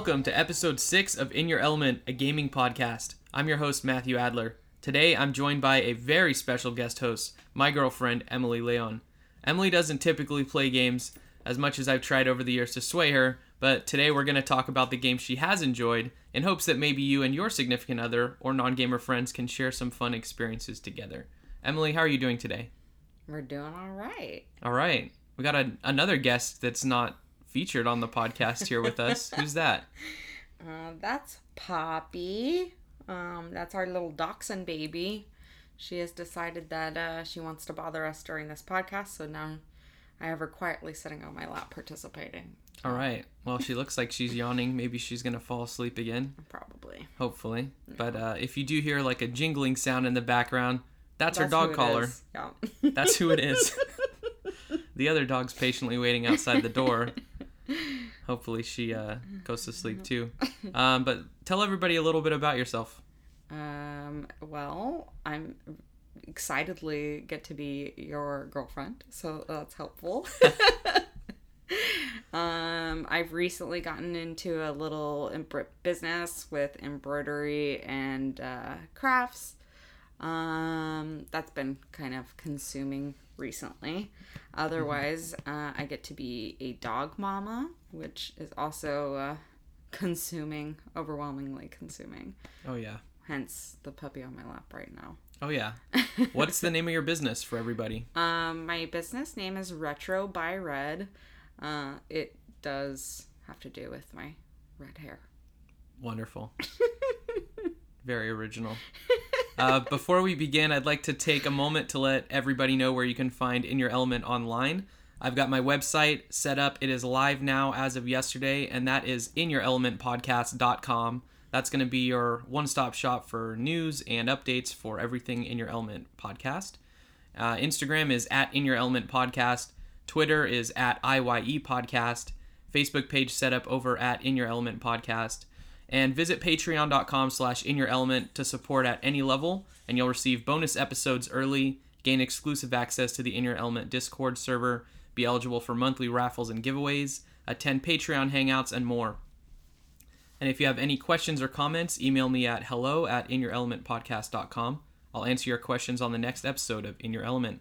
welcome to episode 6 of In Your Element, a gaming podcast. I'm your host, Matthew Adler. Today, I'm joined by a very special guest host, my girlfriend, Emily Leon. Emily doesn't typically play games as much as I've tried over the years to sway her, but today we're going to talk about the games she has enjoyed in hopes that maybe you and your significant other or non gamer friends can share some fun experiences together. Emily, how are you doing today? We're doing all right. All right. We got a, another guest that's not featured on the podcast here with us. Who's that? Uh, that's Poppy. Um, that's our little dachshund baby. She has decided that uh, she wants to bother us during this podcast, so now I have her quietly sitting on my lap participating. All right. Well, she looks like she's yawning. Maybe she's going to fall asleep again, Probably. hopefully. But uh, if you do hear like a jingling sound in the background, that's, her dog collar. Yeah. That's who it is. the other dog's patiently waiting outside the door. Hopefully, she uh, goes to sleep too. Um, but tell everybody a little bit about yourself. Um, well, I'm excitedly get to be your girlfriend, so that's helpful. um, I've recently gotten into a little business with embroidery and uh, crafts. Um, that's been kind of consuming recently. Otherwise, uh, I get to be a dog mama, which is also uh, consuming, overwhelmingly consuming Oh, yeah. hence the puppy on my lap right now. Oh, yeah. What's the name of your business for everybody? Um, my business name is Retro by Red. Uh, it does have to do with my red hair. Wonderful. Very original. Uh, before we begin, I'd like to take a moment to let everybody know where you can find In Your Element online. I've got my website set up. It is live now as of yesterday, and that is inyourelementpodcast.com. That's going to be your one stop shop for news and updates for everything In Your Element podcast. Uh, Instagram is at In Your Element Podcast. Twitter is at IYE Podcast. Facebook page set up over at In Your Element Podcast. And visit patreon.com slash in your element to support at any level, and you'll receive bonus episodes early, gain exclusive access to the In Your Element Discord server, be eligible for monthly raffles and giveaways, attend Patreon hangouts, and more. And if you have any questions or comments, email me at hello at inyourelementpodcast.com. I'll answer your questions on the next episode of In Your Element.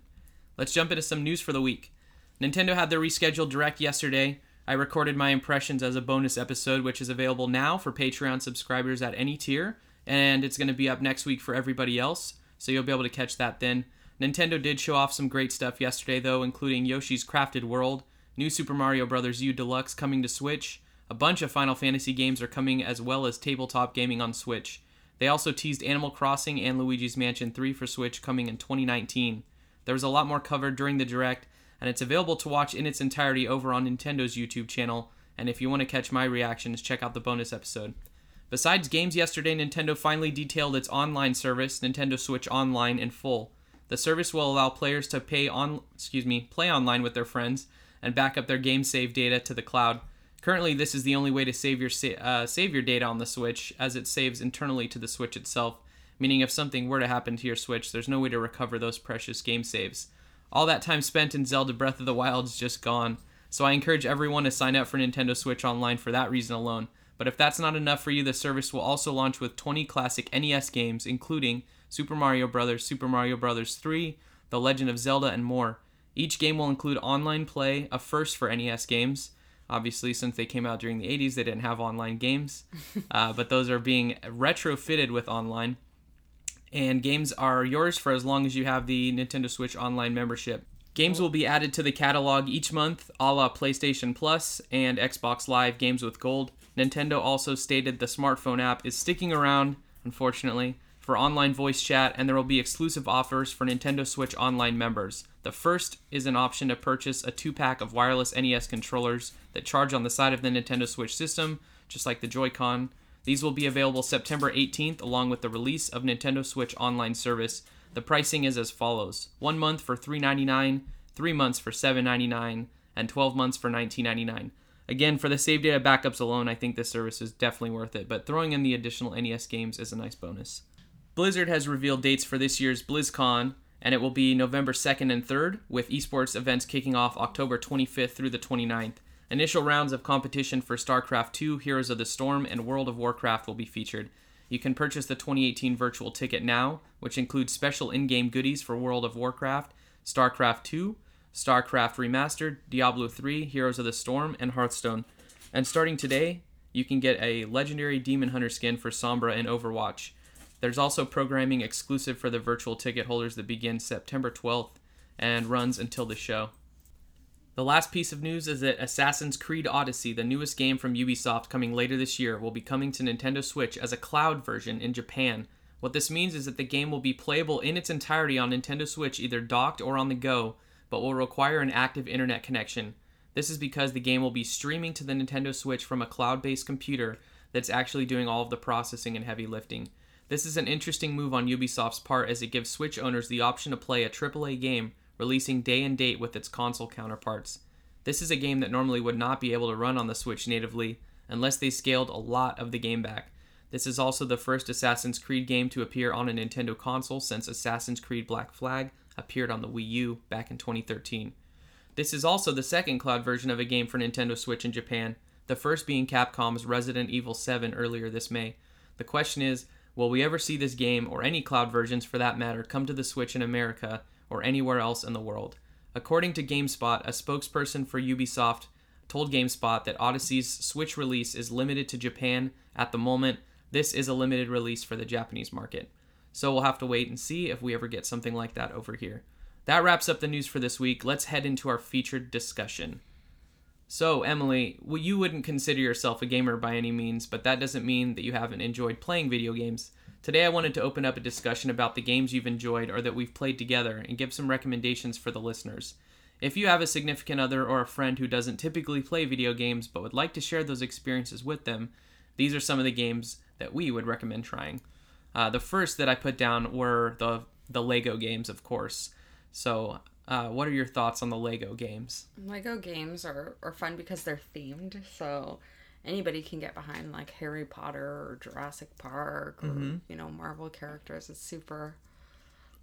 Let's jump into some news for the week. Nintendo had their rescheduled direct yesterday. I recorded my impressions as a bonus episode, which is available now for Patreon subscribers at any tier, and it's going to be up next week for everybody else, so you'll be able to catch that then. Nintendo did show off some great stuff yesterday, though, including Yoshi's Crafted World, new Super Mario Bros. U Deluxe coming to Switch, a bunch of Final Fantasy games are coming, as well as tabletop gaming on Switch. They also teased Animal Crossing and Luigi's Mansion 3 for Switch coming in 2019. There was a lot more covered during the direct, and it's available to watch in its entirety over on Nintendo's YouTube channel. And if you want to catch my reactions, check out the bonus episode. Besides games yesterday, Nintendo finally detailed its online service, Nintendo Switch Online, in full. The service will allow players to pay on, excuse me, play online with their friends and back up their game save data to the cloud. Currently, this is the only way to save your uh, save your data on the Switch, as it saves internally to the Switch itself. Meaning, if something were to happen to your Switch, there's no way to recover those precious game saves. All that time spent in Zelda Breath of the Wild is just gone. So I encourage everyone to sign up for Nintendo Switch Online for that reason alone. But if that's not enough for you, the service will also launch with 20 classic NES games, including Super Mario Bros., Super Mario Bros. 3, The Legend of Zelda, and more. Each game will include online play, a first for NES games. Obviously, since they came out during the 80s, they didn't have online games, uh, but those are being retrofitted with online and games are yours for as long as you have the Nintendo Switch Online membership. Games will be added to the catalog each month, a la PlayStation Plus and Xbox Live Games with Gold. Nintendo also stated the smartphone app is sticking around, unfortunately, for online voice chat, and there will be exclusive offers for Nintendo Switch Online members. The first is an option to purchase a two pack of wireless NES controllers that charge on the side of the Nintendo Switch system, just like the Joy-Con. These will be available September 18th along with the release of Nintendo Switch Online service. The pricing is as follows: 1 month for $3.99, 3 months for $7.99, and 12 months for $19.99. Again, for the save data backups alone, I think this service is definitely worth it, but throwing in the additional NES games is a nice bonus. Blizzard has revealed dates for this year's BlizzCon, and it will be November 2nd and 3rd, with esports events kicking off October 25th through the 29th. Initial rounds of competition for StarCraft 2, Heroes of the Storm, and World of Warcraft will be featured. You can purchase the 2018 virtual ticket now, which includes special in game goodies for World of Warcraft, StarCraft 2, StarCraft Remastered, Diablo 3, Heroes of the Storm, and Hearthstone. And starting today, you can get a legendary Demon Hunter skin for Sombra in Overwatch. There's also programming exclusive for the virtual ticket holders that begins September 12th and runs until the show. The last piece of news is that Assassin's Creed Odyssey, the newest game from Ubisoft coming later this year, will be coming to Nintendo Switch as a cloud version in Japan. What this means is that the game will be playable in its entirety on Nintendo Switch, either docked or on the go, but will require an active internet connection. This is because the game will be streaming to the Nintendo Switch from a cloud based computer that's actually doing all of the processing and heavy lifting. This is an interesting move on Ubisoft's part as it gives Switch owners the option to play a AAA game releasing day and date with its console counterparts. This is a game that normally would not be able to run on the Switch natively unless they scaled a lot of the game back. This is also the first Assassin's Creed game to appear on a Nintendo console since Assassin's Creed Black Flag appeared on the Wii U back in 2013. This is also the second cloud version of a game for Nintendo Switch in Japan, the first being Capcom's Resident Evil 7 earlier this May. The question is, will we ever see this game, or any cloud versions for that matter, come to the Switch in America or anywhere else in the world? According to GameSpot, a spokesperson for Ubisoft told GameSpot that Odyssey's Switch release is limited to Japan at the moment. This is a limited release for the Japanese market. So we'll have to wait and see if we ever get something like that over here. That wraps up the news for this week. Let's head into our featured discussion. So, Emily, well, you wouldn't consider yourself a gamer by any means, but that doesn't mean that you haven't enjoyed playing video games. Today, I wanted to open up a discussion about the games you've enjoyed or that we've played together and give some recommendations for the listeners. If you have a significant other or a friend who doesn't typically play video games but would like to share those experiences with them, these are some of the games that we would recommend trying. Uh, the first that I put down were the the Lego games, of course. So, uh, what are your thoughts on the Lego games? Lego games are, are fun because they're themed, so anybody can get behind like Harry Potter or Jurassic Park or Mm-hmm. you know Marvel characters. It's super,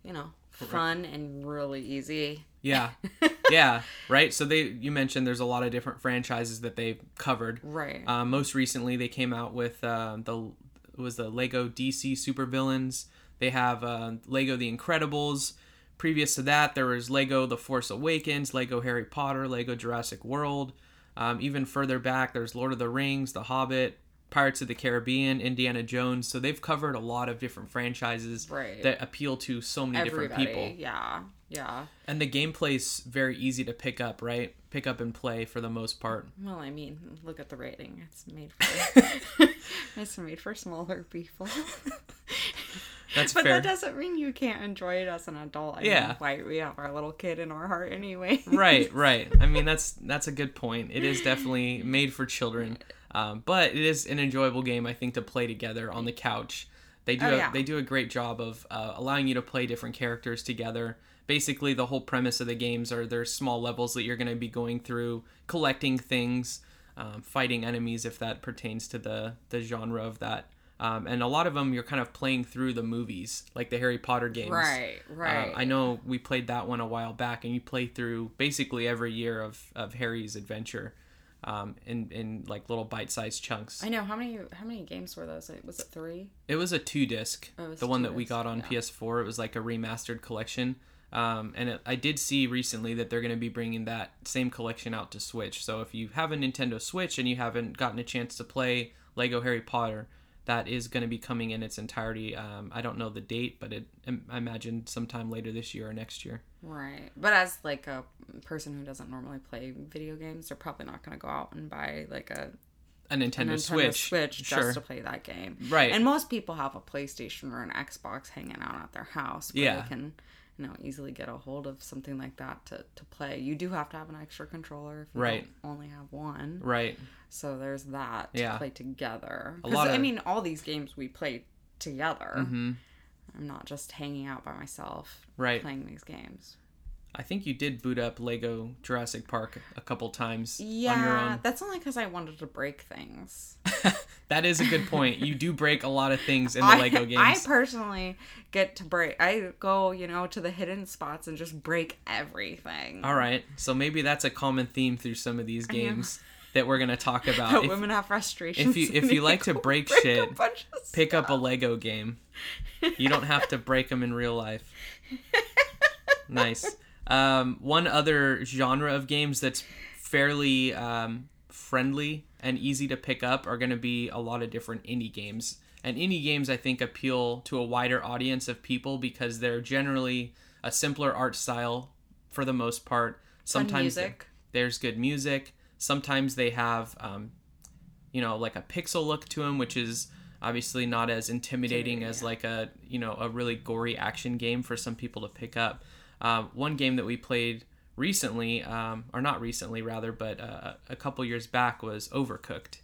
you know, fun and really easy. Yeah, yeah, right. So they you mentioned there's a lot of different franchises that they've covered. Right. Uh, most recently, they came out with uh, the it was the Lego DC supervillains. They have uh, Lego The Incredibles. Previous to that, there was Lego The Force Awakens, Lego Harry Potter, Lego Jurassic World. Um, even further back, there's Lord of the Rings, The Hobbit, Pirates of the Caribbean, Indiana Jones. So they've covered a lot of different franchises Right. that appeal to so many Everybody. different people. Yeah. Yeah. And the gameplay's very easy to pick up, right? Pick up and play for the most part. Well, I mean, look at the rating. It's made for it's made for smaller people. That's but fair. that doesn't mean you can't enjoy it as an adult. I mean, Yeah. why we have our little kid in our heart anyway. right, right. I mean, that's that's a good point. It is definitely made for children, um, but it is an enjoyable game. I think to play together on the couch. They do Oh, a, yeah. they do a great job of uh, allowing you to play different characters together. Basically, the whole premise of the games are there's small levels that you're going to be going through, collecting things, um, fighting enemies if that pertains to the the genre of that. Um, and a lot of them you're kind of playing through the movies, like the Harry Potter games. Right, Uh, right. I know we played that one a while back, and you play through basically every year of, of Harry's adventure, um, in in like little bite sized chunks. I know how many how many games were those? Was it three? It was a two disc, Oh, the one that we got on yeah. PS4. It was like a remastered collection, um, and it, I did see recently that they're going to be bringing that same collection out to Switch. So if you have a Nintendo Switch and you haven't gotten a chance to play Lego Harry Potter, that is going to be coming in its entirety. Um, I don't know the date, but it I imagine sometime later this year or next year. Right. But as like a person who doesn't normally play video games, they're probably not going to go out and buy like a A Nintendo, Nintendo Switch, Switch sure. just to play that game. Right. And most people have a PlayStation or an Xbox hanging out at their house where Yeah. they can, you know, easily get a hold of something like that to, to play. You do have to have an extra controller if you Right. only have one. right. So there's that to Yeah. play together. A lot I mean, all these games we play together. hmm I'm not just hanging out by myself Right. playing these games. I think you did boot up Lego Jurassic Park a couple times on your Yeah, own. that's only because I wanted to break things. that is a good point. You do break a lot of things in the I, Lego games. I personally get to break. I go, you know, to the hidden spots and just break everything. All right, so maybe that's a common theme through some of these games. that we're gonna talk about. If- women have frustrations. if you- if you like to go break shit, pick up a. Lego game. You don't have to break them in real life. Nice. Um, one other genre of games that's fairly um, friendly and easy to pick up are going to be a lot of different indie games. And indie games, I think, appeal to a wider audience of people because they're generally a simpler art style for the most part. Sometimes there's good music. Sometimes they have, um, you know, like a pixel look to them, which is obviously not as intimidating as like a you know a really gory action game for some people to pick up. Um, one game that we played recently, um, or not recently rather, but uh, a couple years back was Overcooked.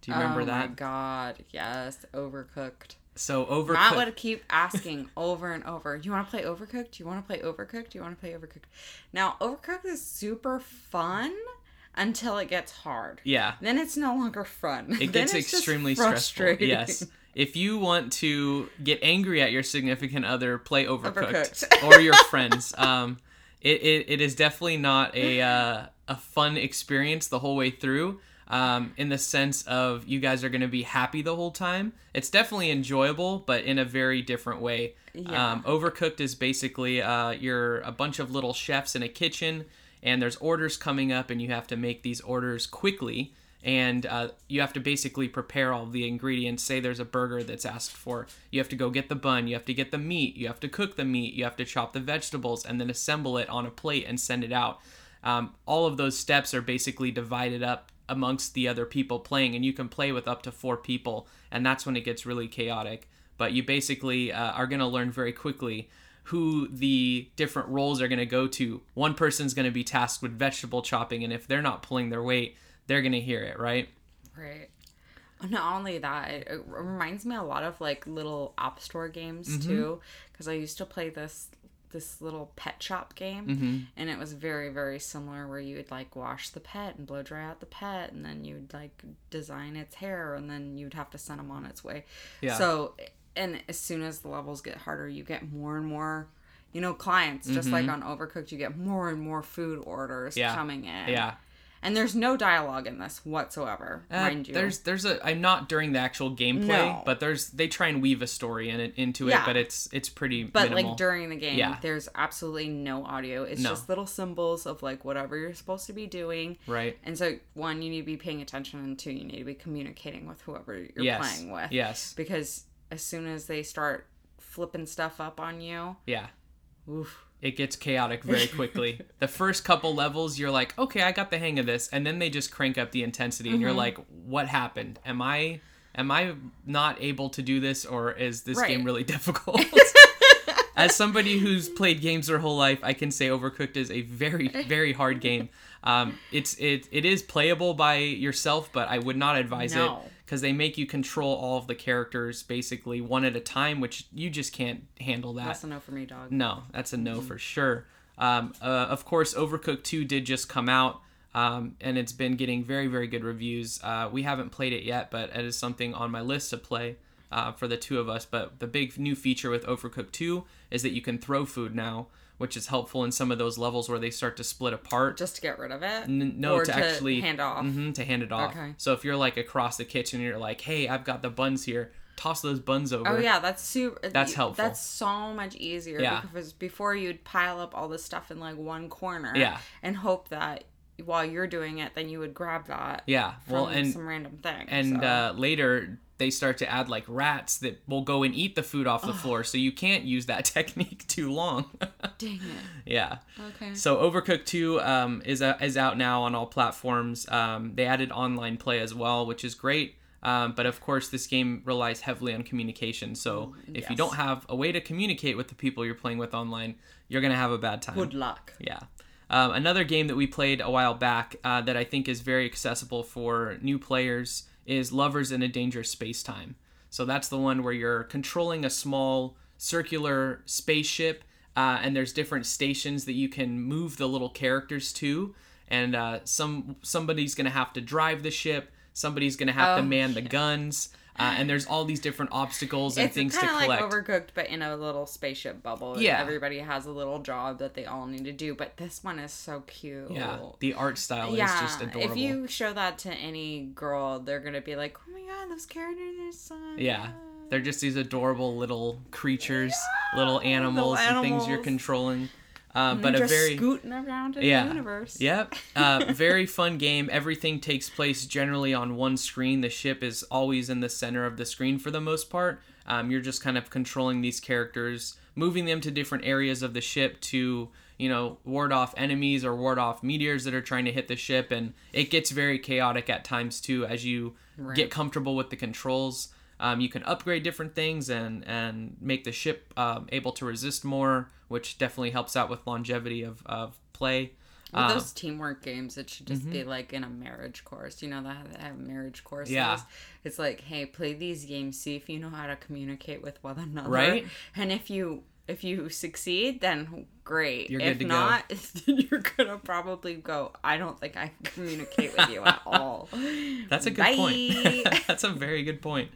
Do you remember oh that? Oh my god, yes, overcooked. So Matt would keep asking over and over, Do "You want to play Overcooked? Do you want to play Overcooked? Do you want to play Overcooked?" Now, Overcooked is super fun until it gets hard. yeah, Then it's no longer fun. it gets extremely stressful. frustrating. Yes. If you want to get angry at your significant other, play Overcooked, Overcooked. or your friends. Um, it, it, it is definitely not a uh, a fun experience the whole way through. Um, in the sense of you guys are going to be happy the whole time. It's definitely enjoyable, but in a very different way. Yeah. Um, Overcooked is basically uh, you're a bunch of little chefs in a kitchen, and there's orders coming up, and you have to make these orders quickly. And uh, you have to basically prepare all the ingredients. Say there's a burger that's asked for. You have to go get the bun, you have to get the meat, you have to cook the meat, you have to chop the vegetables, and then assemble it on a plate and send it out. Um, all of those steps are basically divided up amongst the other people playing, and you can play with up to four people, and that's when it gets really chaotic. But you basically uh, are going to learn very quickly who the different roles are going to go to. One person's going to be tasked with vegetable chopping, and if they're not pulling their weight, they're going to hear it, right? Right. Not only that, it, reminds me a lot of like little app store games Mm-hmm. too, because I used to play this this little pet shop game, Mm-hmm. and it was very very similar where you would like wash the pet and blow dry out the pet, and then you'd like design its hair, and then you'd have to send them on its way. Yeah. So, and as soon as the levels get harder, you get more and more. You know, clients just like on Overcooked, you get more and more food orders Mm-hmm. Yeah. coming in. Yeah. And there's no dialogue in this whatsoever, Uh, mind you. There's there's a I'm not during the actual gameplay, No. but there's they try and weave a story in it into it, but it's it's pretty But minimal. like during the game, Yeah. there's absolutely no audio. It's No. just little symbols of like whatever you're supposed to be doing. right? And so one, you need to be paying attention, and two, you need to be communicating with whoever you're yes. playing with. Yes. Because as soon as they start flipping stuff up on you, Yeah. oof. It gets chaotic very quickly. the first couple levels, you're like, okay, I got the hang of this, and then they just crank up the intensity, and you're Mm-hmm. like, what happened? Am I am I not able to do this, or is this Right. game really difficult? As somebody who's played games their whole life, I can say Overcooked is a very, very hard game. Um, it's it it is playable by yourself, but I would not advise No. it because they make you control all of the characters basically one at a time, which you just can't handle that. That's a no for me, dog. No, that's a no for sure. Um, uh, of course, Overcooked 2 did just come out, um, and it's been getting very, very good reviews. Uh, we haven't played it yet, but it is something on my list to play uh, for the two of us. But the big new feature with Overcooked 2 is that you can throw food now, which is helpful in some of those levels where they start to split apart. Just to get rid of it. N- no, or to, actually hand off. hmm to hand it off. Okay. So if you're like across the kitchen, you're like, "Hey, I've got the buns here. Toss those buns over." Oh yeah, that's super. That's helpful. That's so much easier. Yeah. Because before you'd pile up all this stuff in like one corner. Yeah. And hope that while you're doing it, then you would grab that. Yeah. Well, and some random thing. and so. uh, later they start to add like rats that will go and eat the food off the floor so you can't use that technique too long dang it. yeah Okay. so overcooked 2 um, is, uh, is out now on all platforms um, they added online play as well which is great um, but of course this game relies heavily on communication so if you don't have a way to communicate with the people you're playing with online you're gonna have a bad time Good luck. yeah. Um, another game that we played a while back uh, that I think is very accessible for new players is Lovers in a Dangerous Space Time. So that's the one where you're controlling a small circular spaceship, uh, and there's different stations that you can move the little characters to, and uh, some somebody's gonna have to drive the ship. Somebody's gonna have to Oh, man the guns. Uh, and there's all these different obstacles and it's things to kind of collect. like overcooked, but in a little spaceship bubble. Yeah. everybody has a little job that they all need to do. But this one is so cute. yeah, the art style yeah. is just adorable. If you show that to any girl, they're gonna be like, "Oh my god, those characters are so." Yeah. They're just these adorable little creatures, little animals, and things you're controlling. Uh, but a very scooting around in yeah, the universe. Yep. Uh, very fun game. Everything takes place generally on one screen. The ship is always in the center of the screen for the most part. Um, you're just kind of controlling these characters, moving them to different areas of the ship to, you know, ward off enemies or ward off meteors that are trying to hit the ship. And it gets very chaotic at times too as you Right. get comfortable with the controls. Um, you can upgrade different things and and make the ship um, able to resist more, which definitely helps out with longevity of, of play. With Um, those teamwork games, it should just be like in a marriage course. You know, that they have marriage courses. Yeah. It's like, hey, play these games, see if you know how to communicate with one another. Right. And if you if you succeed, then great. You're if to go. not, you're gonna probably go. I don't think I can communicate with you at all. That's a good Bye. point. That's a very good point.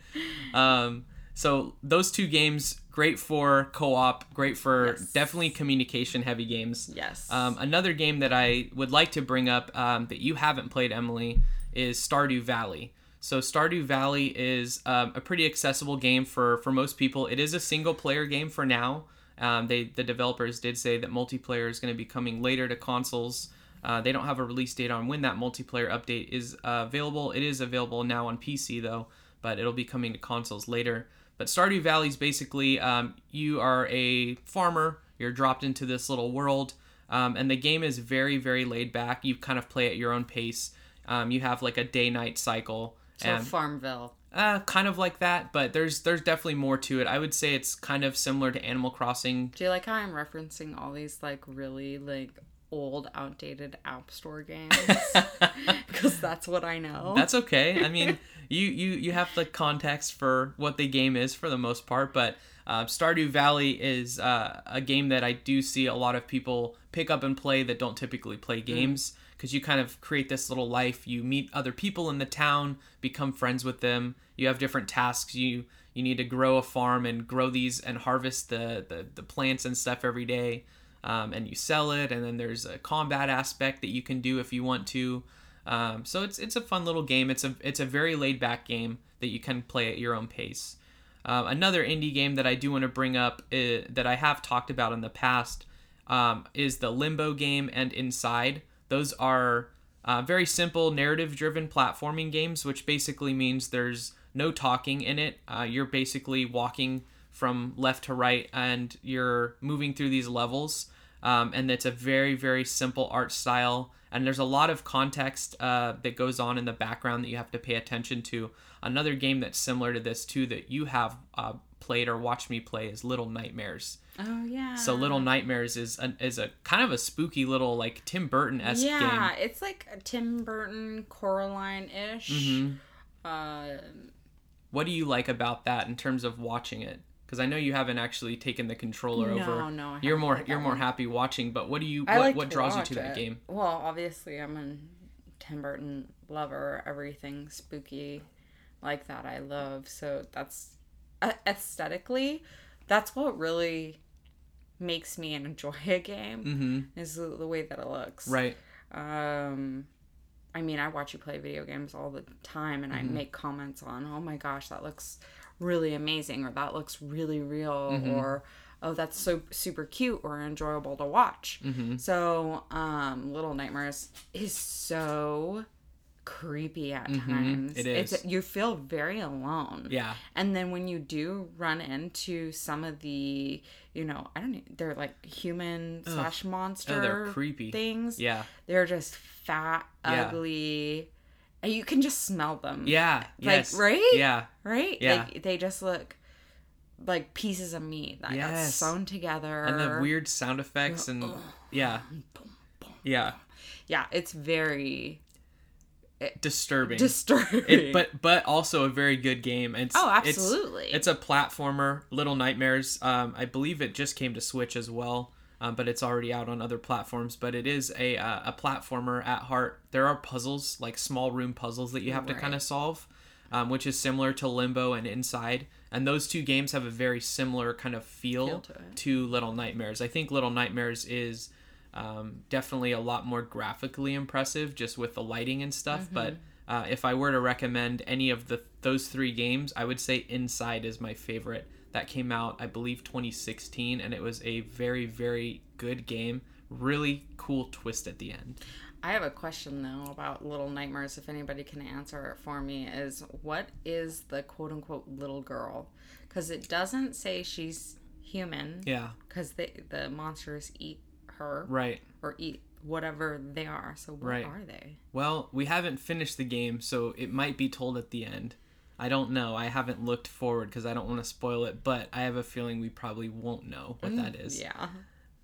Um, so those two games, great for co-op, great for Yes. definitely communication-heavy games. yes. Um, another game that I would like to bring up um, that you haven't played, Emily, is Stardew Valley. So Stardew Valley is um, a pretty accessible game for for most people. It is a single player game for now. Um, they the developers did say that multiplayer is going to be coming later to consoles. Uh, they don't have a release date on when that multiplayer update is uh, available. It is available now on PC though, but it'll be coming to consoles later. But Stardew Valley is basically um, you are a farmer. You're dropped into this little world, um, and the game is very very laid back. You kind of play at your own pace. Um, you have like a day night cycle. so Farmville. Uh, kind of like that, but there's there's definitely more to it. I would say it's kind of similar to Animal Crossing. Do you like how I'm referencing all these like really like old, outdated App Store games? Because that's what I know. That's okay. I mean, you you you have the context for what the game is for the most part, but uh, Stardew Valley is uh, a game that I do see a lot of people pick up and play that don't typically play games because you kind of create this little life. You meet other people in the town, become friends with them. You have different tasks. You you need to grow a farm and grow these and harvest the the, the plants and stuff every day. Um, and you sell it, and then there's a combat aspect that you can do if you want to. Um, so it's it's a fun little game. It's a it's a very laid back game that you can play at your own pace. Um, another indie game that I do want to bring up uh, that I have talked about in the past um, is the Limbo game and Inside. Those are uh, very simple narrative driven platforming games, which basically means there's no talking in it. Uh, you're basically walking from left to right and you're moving through these levels. Um, and it's a very, very simple art style. And there's a lot of context uh, that goes on in the background that you have to pay attention to. Another game that's similar to this, too, that you have uh, played or watched me play is Little Nightmares. oh yeah. So Little Nightmares is a, is a kind of a spooky little like Tim Burton esque yeah, game. Yeah, it's like a Tim Burton, Coraline ish. Mhm. Uh, What do you like about that in terms of watching it? Because I know you haven't actually taken the controller No, over. no, I You're more you're more one. happy watching. But what do you what, like what draws you to that it. game? Well, obviously, I'm a Tim Burton lover. Everything spooky like that, I love. So that's aesthetically, that's what really makes me enjoy a game Mm-hmm. is the, the way that it looks. Right. Um, I mean, I watch you play video games all the time, and I make comments on, "Oh my gosh, that looks really amazing," or "That looks really real," or "Oh, that's so super cute or enjoyable to watch." So, um, Little Nightmares is so creepy at mm-hmm. times. it It's you feel very alone. Yeah. And then when you do run into some of the, you know, I don't know, they're like human slash monster Oh, they're creepy. things. Yeah. They're just fat, Yeah. ugly, and you can just smell them. Yeah. Like, yes. right? Yeah. Right? Yeah. Like they just look like pieces of meat that got sewn together. And the weird sound effects and yeah. Yeah. Yeah, it's very Disturbing. disturbing. it, but but also a very good game. It's Oh, absolutely. It's, a platformer, Little Nightmares. Um, I believe it just came to Switch as well, um, but it's already out on other platforms. But it is a uh, a platformer at heart. There are puzzles, like small room puzzles that you have to kind of solve. um, which is similar to Limbo and Inside. And those two games have a very similar kind of feel, Feel to to Little Nightmares. I think Little Nightmares is um, definitely a lot more graphically impressive, just with the lighting and stuff. Mm-hmm. But uh, if I were to recommend any of the those three games, I would say Inside is my favorite. That came out, I believe, 2016, and it was a very, very good game. Really cool twist at the end. I have a question though about Little Nightmares. If anybody can answer it for me, is what is the quote unquote little girl? Because it doesn't say she's human. Yeah, Because the monsters eat her right. or eat whatever they are. So what Right. are they? Well, we haven't finished the game, so it might be told at the end. I don't know. I haven't looked forward because I don't want to spoil it, but I have a feeling we probably won't know what that is. Yeah.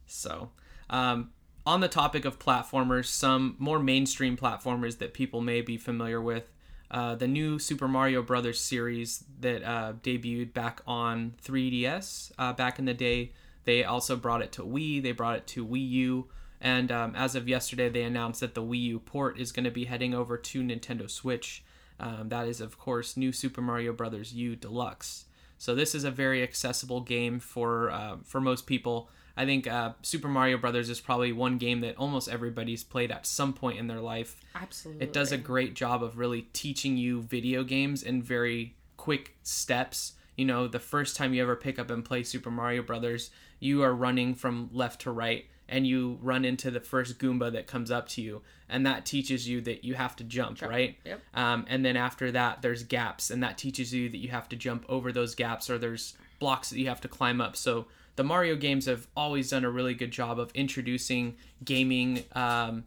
So, um, on the topic of platformers, some more mainstream platformers that people may be familiar with. Uh, the new Super Mario Brothers series that uh, debuted back on 3DS uh, back in the day. They also brought it to Wii. They brought it to Wii U. And um, as of yesterday, they announced that the Wii U port is going to be heading over to Nintendo Switch. Um, that is, of course, New Super Mario Bros. U Deluxe. So this is a very accessible game for uh, for most people. I think uh, Super Mario Brothers is probably one game that almost everybody's played at some point in their life. Absolutely. It does a great job of really teaching you video games in very quick steps. You know, the first time you ever pick up and play Super Mario Brothers, you are running from left to right and you run into the first Goomba that comes up to you, and that teaches you that you have to jump, right? Yep. Um, and then after that, there's gaps, and that teaches you that you have to jump over those gaps, or there's blocks that you have to climb up. So the Mario games have always done a really good job of introducing gaming um,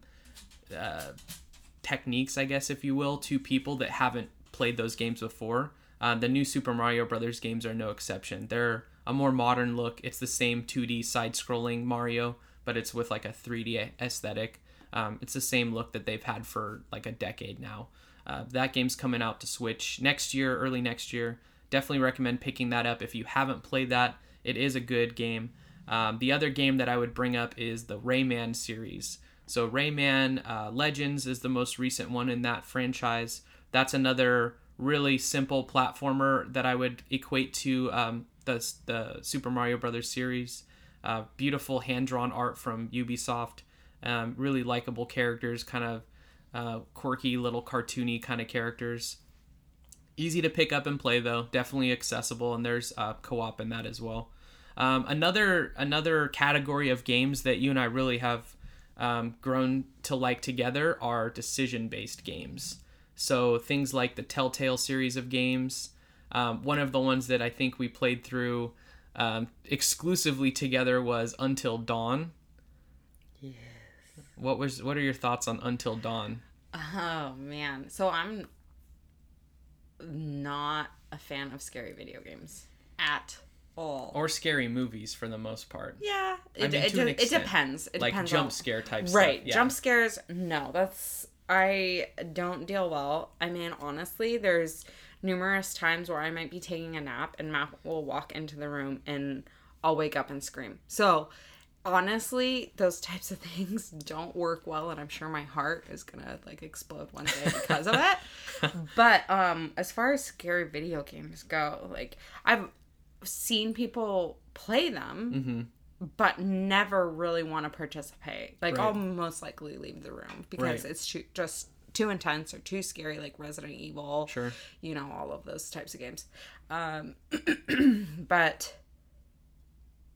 uh, techniques, I guess, if you will, to people that haven't played those games before. Uh, the new Super Mario Brothers games are no exception. They're a more modern look. It's the same 2D side-scrolling Mario, but it's with like a 3D aesthetic. Um, it's the same look that they've had for like a decade now. Uh, that game's coming out to Switch next year, early next year. Definitely recommend picking that up if you haven't played that. It is a good game. Um, the other game that I would bring up is the Rayman series. So Rayman uh, Legends is the most recent one in that franchise. That's another really simple platformer that I would equate to um, the the Super Mario Brothers series. Uh, beautiful hand drawn art from Ubisoft. Um, really likable characters, kind of uh, quirky little cartoony kind of characters. Easy to pick up and play though, definitely accessible, and there's uh, co-op in that as well. Um, another another category of games that you and I really have um, grown to like together are decision-based games. So things like the Telltale series of games. Um, one of the ones that I think we played through um, exclusively together was Until Dawn. Yes. What was what are your thoughts on Until Dawn? Oh man. So I'm not a fan of scary video games at all. Or scary movies for the most part. yeah, I it, mean, it, de- it depends. It like depends jump on, scare type right. stuff. Yeah. Jump scares, no. That's I don't deal well. I mean, honestly, there's numerous times where I might be taking a nap and Matt will walk into the room and I'll wake up and scream. So honestly, those types of things don't work well and I'm sure my heart is gonna like explode one day because of it. But um as far as scary video games go, like I've seen people play them Mhm. But never really want to participate. Like Right. I'll most likely leave the room because Right. it's too, just too intense or too scary, like Resident Evil. Sure. You know all of those types of games. Um, but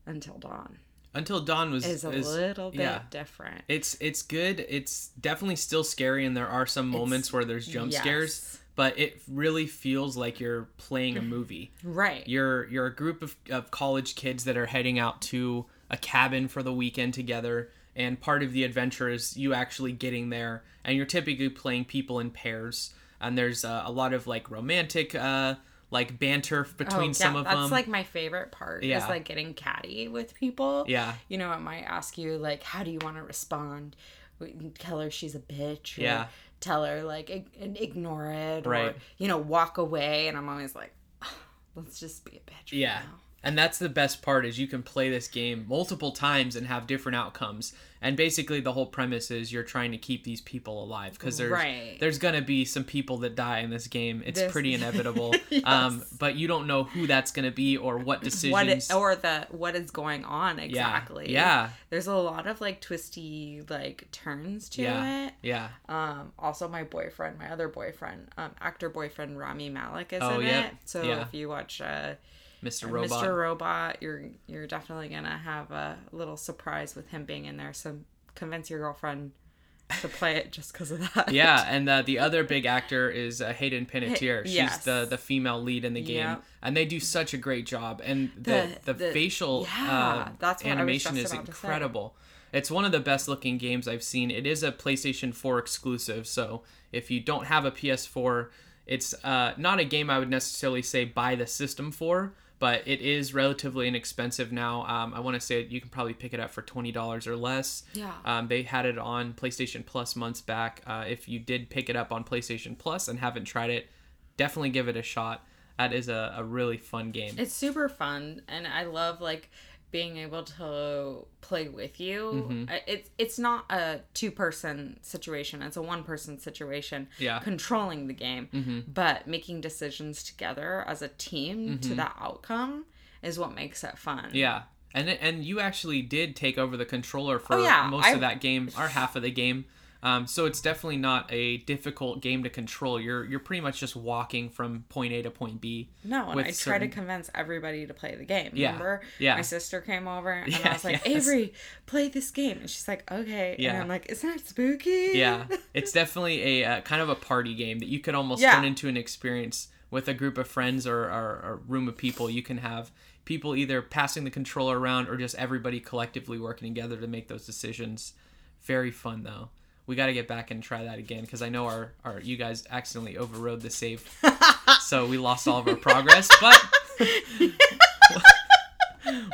Until Dawn Until Dawn was is a is- little bit yeah. different. It's it's good. It's definitely still scary, and there are some moments where there's jump scares. But it really feels like you're playing a movie. Right. You're you're a group of, of college kids that are heading out to a cabin for the weekend together, and part of the adventure is you actually getting there, and you're typically playing people in pairs. And there's uh, a lot of like romantic uh, like banter between Oh, some of that's them. That's like my favorite part. Yeah. Is like getting catty with people. yeah, you know, it might ask you like, how do you want to respond? Tell her she's a bitch. Or Yeah. Tell her like and ignore it, or Right. you know, walk away. And I'm always like, "Oh, let's just be a bitch. right Yeah. now." And that's the best part is you can play this game multiple times and have different outcomes. And basically the whole premise is you're trying to keep these people alive because there's Right. there's going to be some people that die in this game. It's This- pretty inevitable. Yes. Um but you don't know who that's going to be or what decisions what it, or the what is going on exactly. Yeah. There's a lot of like twisty like turns to Yeah. it. Yeah. Um, also, my boyfriend, my other boyfriend, um, actor boyfriend Rami Malek is Oh, in yeah. it. So Yeah. if you watch uh, Mr. Robot. Mr. Robot, you're you're definitely gonna have a little surprise with him being in there. So convince your girlfriend to play it just because of that. Yeah, and uh, the other big actor is uh, Hayden Panettiere. She's yes. the the female lead in the game, Yep. and they do such a great job. And the the, The- the- facial yeah, uh, that's what I was animation is about to say. incredible. It's one of the best looking games I've seen. It is a PlayStation 4 exclusive, so if you don't have a PS4, it's uh, not a game I would necessarily say buy the system for. But it is relatively inexpensive now. Um, I want to say you can probably pick it up for twenty dollars or less. Yeah. Um, they had it on PlayStation Plus months back. Uh, if you did pick it up on PlayStation Plus and haven't tried it, definitely give it a shot. That is a, a really fun game. It's super fun, and I love like being able to play with you. Mm-hmm. It's it's not a two person situation; it's a one person situation. Yeah. Mm-hmm. controlling the game, but making decisions together as a team to that outcome is what makes it fun. Mm-hmm. yeah, and and you actually did take over the controller for Oh, yeah, most I- of that game, or half of the game. Um, so it's definitely not a difficult game to control. You're you're pretty much just walking from point A to point B. No, and I try certain- to convince everybody to play the game. Yeah, Remember? yeah. My sister came over and I was like, yes. Avery, play this game. And she's like, okay. Yeah. And I'm like, isn't that spooky? Yeah, it's definitely a uh, kind of a party game that you could almost Yeah. turn into an experience with a group of friends or, or, or room of people. You can have people either passing the controller around or just everybody collectively working together to make those decisions. Very fun though. We got to get back and try that again because I know our, our you guys accidentally overrode the save, so we lost all of our progress. But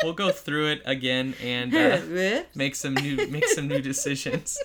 we'll go through it again and. Uh, make some new make some new decisions.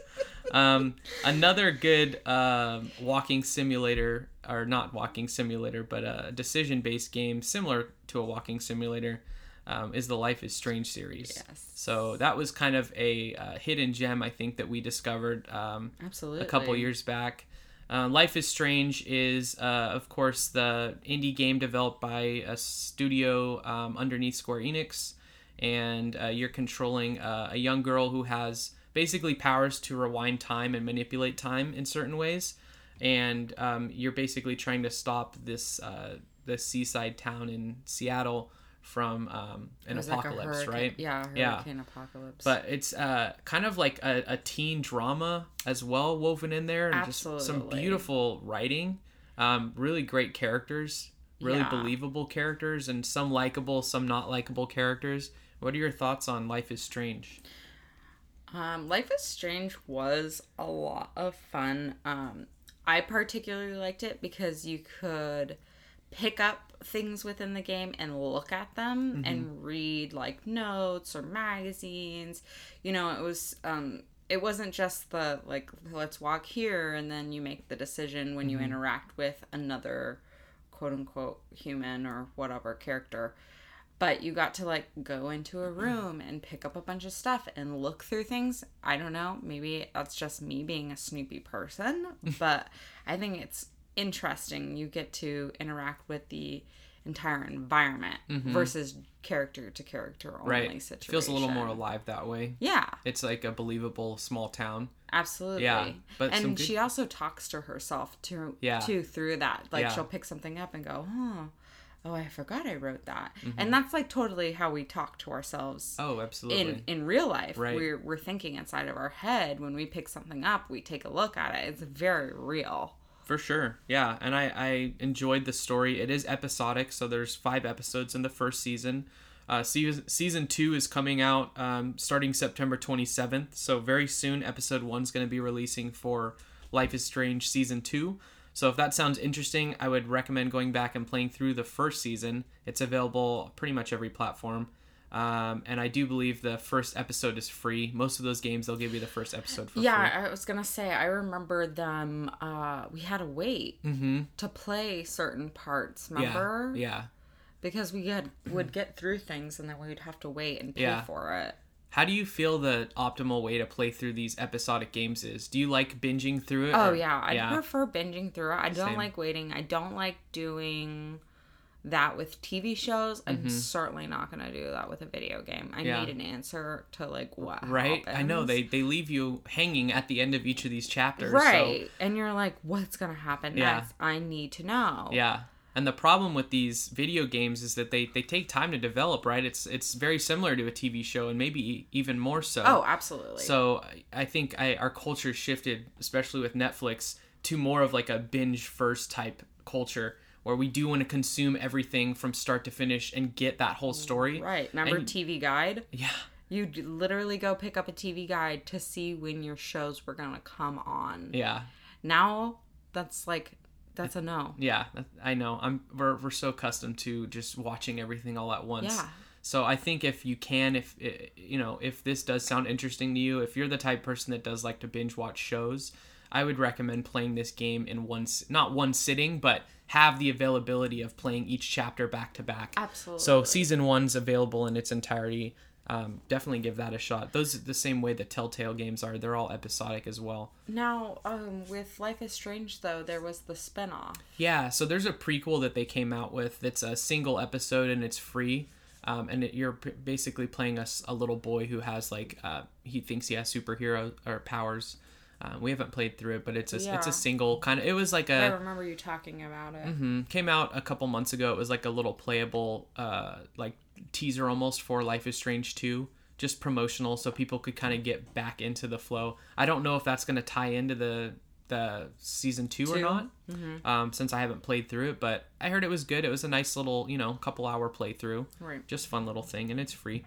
Um, another good um walking simulator, or not walking simulator, but a decision based game similar to a walking simulator, um, is the Life is Strange series. Yes. So that was kind of a uh, hidden gem, I think, that we discovered um, Absolutely. a couple years back. Uh, Life is Strange is, uh, of course, the indie game developed by a studio um, underneath Square Enix, and uh, you're controlling uh, a young girl who has basically powers to rewind time and manipulate time in certain ways, and um, you're basically trying to stop this uh, this seaside town in Seattle from um, an It was like a apocalypse, hurricane- right? Yeah, Yeah. hurricane apocalypse. but it's uh, kind of like a, a teen drama as well woven in there and just some beautiful writing um, really great characters really Yeah. believable characters and some likable some not likable characters what are your thoughts on life is strange Um, Life is Strange was a lot of fun. Um, I particularly liked it because you could pick up things within the game and look at them mm-hmm. and read like notes or magazines. You know, it was um it wasn't just the like let's walk here and then you make the decision when you mm-hmm. interact with another quote unquote human or whatever character. But you got to like go into a mm-hmm. room and pick up a bunch of stuff and look through things. I don't know, maybe that's just me being a snoopy person, but I think it's interesting. You get to interact with the entire environment versus character to character only right situation. feels a little more alive that way Yeah, it's like a believable small town absolutely. Yeah, but and good- she also talks to herself too, Yeah. too through that. Like Yeah. she'll pick something up and go, "Oh, oh, I forgot I wrote that." Mm-hmm. And that's like totally how we talk to ourselves oh absolutely in in real life. Right. We're we're thinking inside of our head when we pick something up. We take a look at it. It's very real. For sure. Yeah. And I, I enjoyed the story. It is episodic, so there's five episodes in the first season. Uh, season, season two is coming out um, starting September 27th. So very soon, episode one's going to be releasing for Life is Strange season two. So if that sounds interesting, I would recommend going back and playing through the first season. It's available pretty much every platform. Um, and I do believe the first episode is free. Most of those games, they'll give you the first episode for free. Yeah, I was gonna say I remember them. Uh, we had to wait Mm-hmm. to play certain parts. Remember? Yeah. Yeah. because we had would get through things and then we would have to wait and pay Yeah. for it. How do you feel the optimal way to play through these episodic games is? Do you like binging through it? Oh or- yeah, I prefer binging through it. I don't Same. like waiting. I don't like doing that with TV shows. I'm certainly not going to do that with a video game. I Mm-hmm. Yeah. need an answer to like what Right? I know they they leave you hanging at the end of each of these chapters. so- right, and you're like, what's going to happen Yeah. next? I need to know. Yeah. And the problem with these video games is that they, they take time to develop, right? It's it's very similar to a TV show and maybe even more so. Oh, absolutely. So I- I think I, our culture shifted, especially with Netflix, to more of like a binge first type culture where we do want to consume everything from start to finish and get that whole story. right. Remember And- TV Guide? Yeah. You'd literally go pick up a TV guide to see when your shows were going to come on. Yeah. Now, that's like, that's a no. Yeah. I know. I'm we're, we're so accustomed to just watching everything all at once. Yeah. So I think if you can, if you know, if this does sound interesting to you, if you're the type of person that does like to binge watch shows, I would recommend playing this game in one, not one sitting, but have the availability of playing each chapter back to back. Absolutely. So season one's available in its entirety. Um, definitely give that a shot. Those are the same way the Telltale games are. They're all episodic as well. Now, um, with Life is Strange, though, there was the spinoff. Yeah, so there's a prequel that they came out with that's a single episode and it's free. Um, and it, you're p- basically playing a, s- a little boy who has like uh, he thinks he has superhero or powers. Uh, we haven't played through it, but it's a it's a single kind of. It was like a. I remember you talking about it. mhm, came out a couple months ago. It was like a little playable uh, like teaser almost for Life is Strange two, just promotional, so people could kind of get back into the flow. I don't know if that's going to tie into the the season two, or Two. not um, since I haven't played through it, but I heard it was good. It was a nice little, you know, couple hour playthrough. Right. Just fun little thing, and it's free.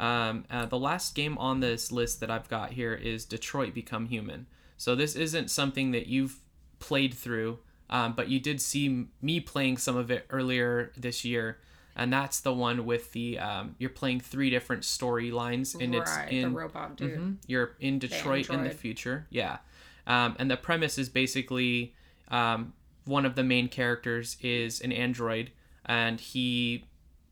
Um, uh, the last game on this list that I've got here is Detroit Become Human. So this isn't something that you've played through, um, but you did see m- me playing some of it earlier this year. And that's the one with the um, you're playing three different storylines, and it's in the robot dude. Mhm. You're in Detroit in the future. Yeah. Um, and the premise is basically um, one of the main characters is an android, and he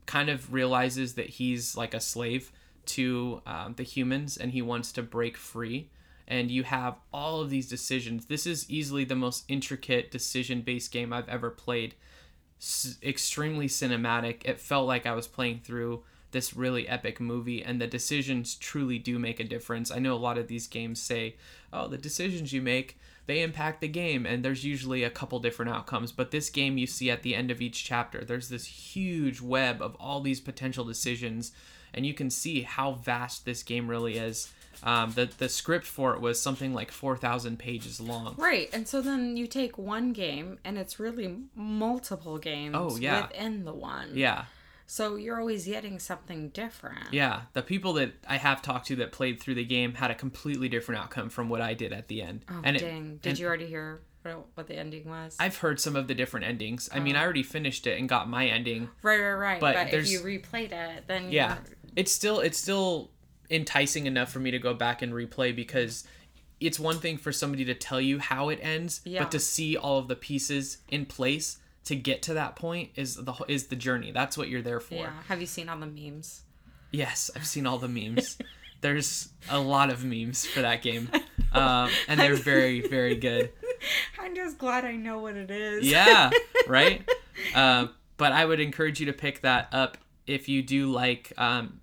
kind of realizes that he's like a slave to um, the humans and he wants to break free. And you have all of these decisions. This is easily the most intricate decision based game I've ever played. S- extremely cinematic. It felt like I was playing through this really epic movie, and the decisions truly do make a difference. I know a lot of these games say, oh, the decisions you make, they impact the game, and there's usually a couple different outcomes. But this game, you see at the end of each chapter, there's this huge web of all these potential decisions, and you can see how vast this game really is. Um, the, the script for it was something like 4,000 pages long. Right, and so then you take one game, and it's really multiple games Oh, yeah. within the one. Yeah. So you're always getting something different. Yeah, the people that I have talked to that played through the game had a completely different outcome from what I did at the end. Oh, and it- Did and you already hear what the ending was? I've heard some of the different endings. I mean, I oh. already finished it and got my ending. right, right, right. but But, if you replayed it, then Yeah, you're- it's still it's still enticing enough for me to go back and replay because it's one thing for somebody to tell you how it ends, Yeah. but to see all of the pieces in place to get to that point is the is the journey. That's what you're there for. yeah. Have you seen all the memes? Yes, I've seen all the memes. There's a lot of memes for that game, um, and they're very, very good. I'm just glad I know what it is. Yeah, right. Uh, but I would encourage you to pick that up if you do like um,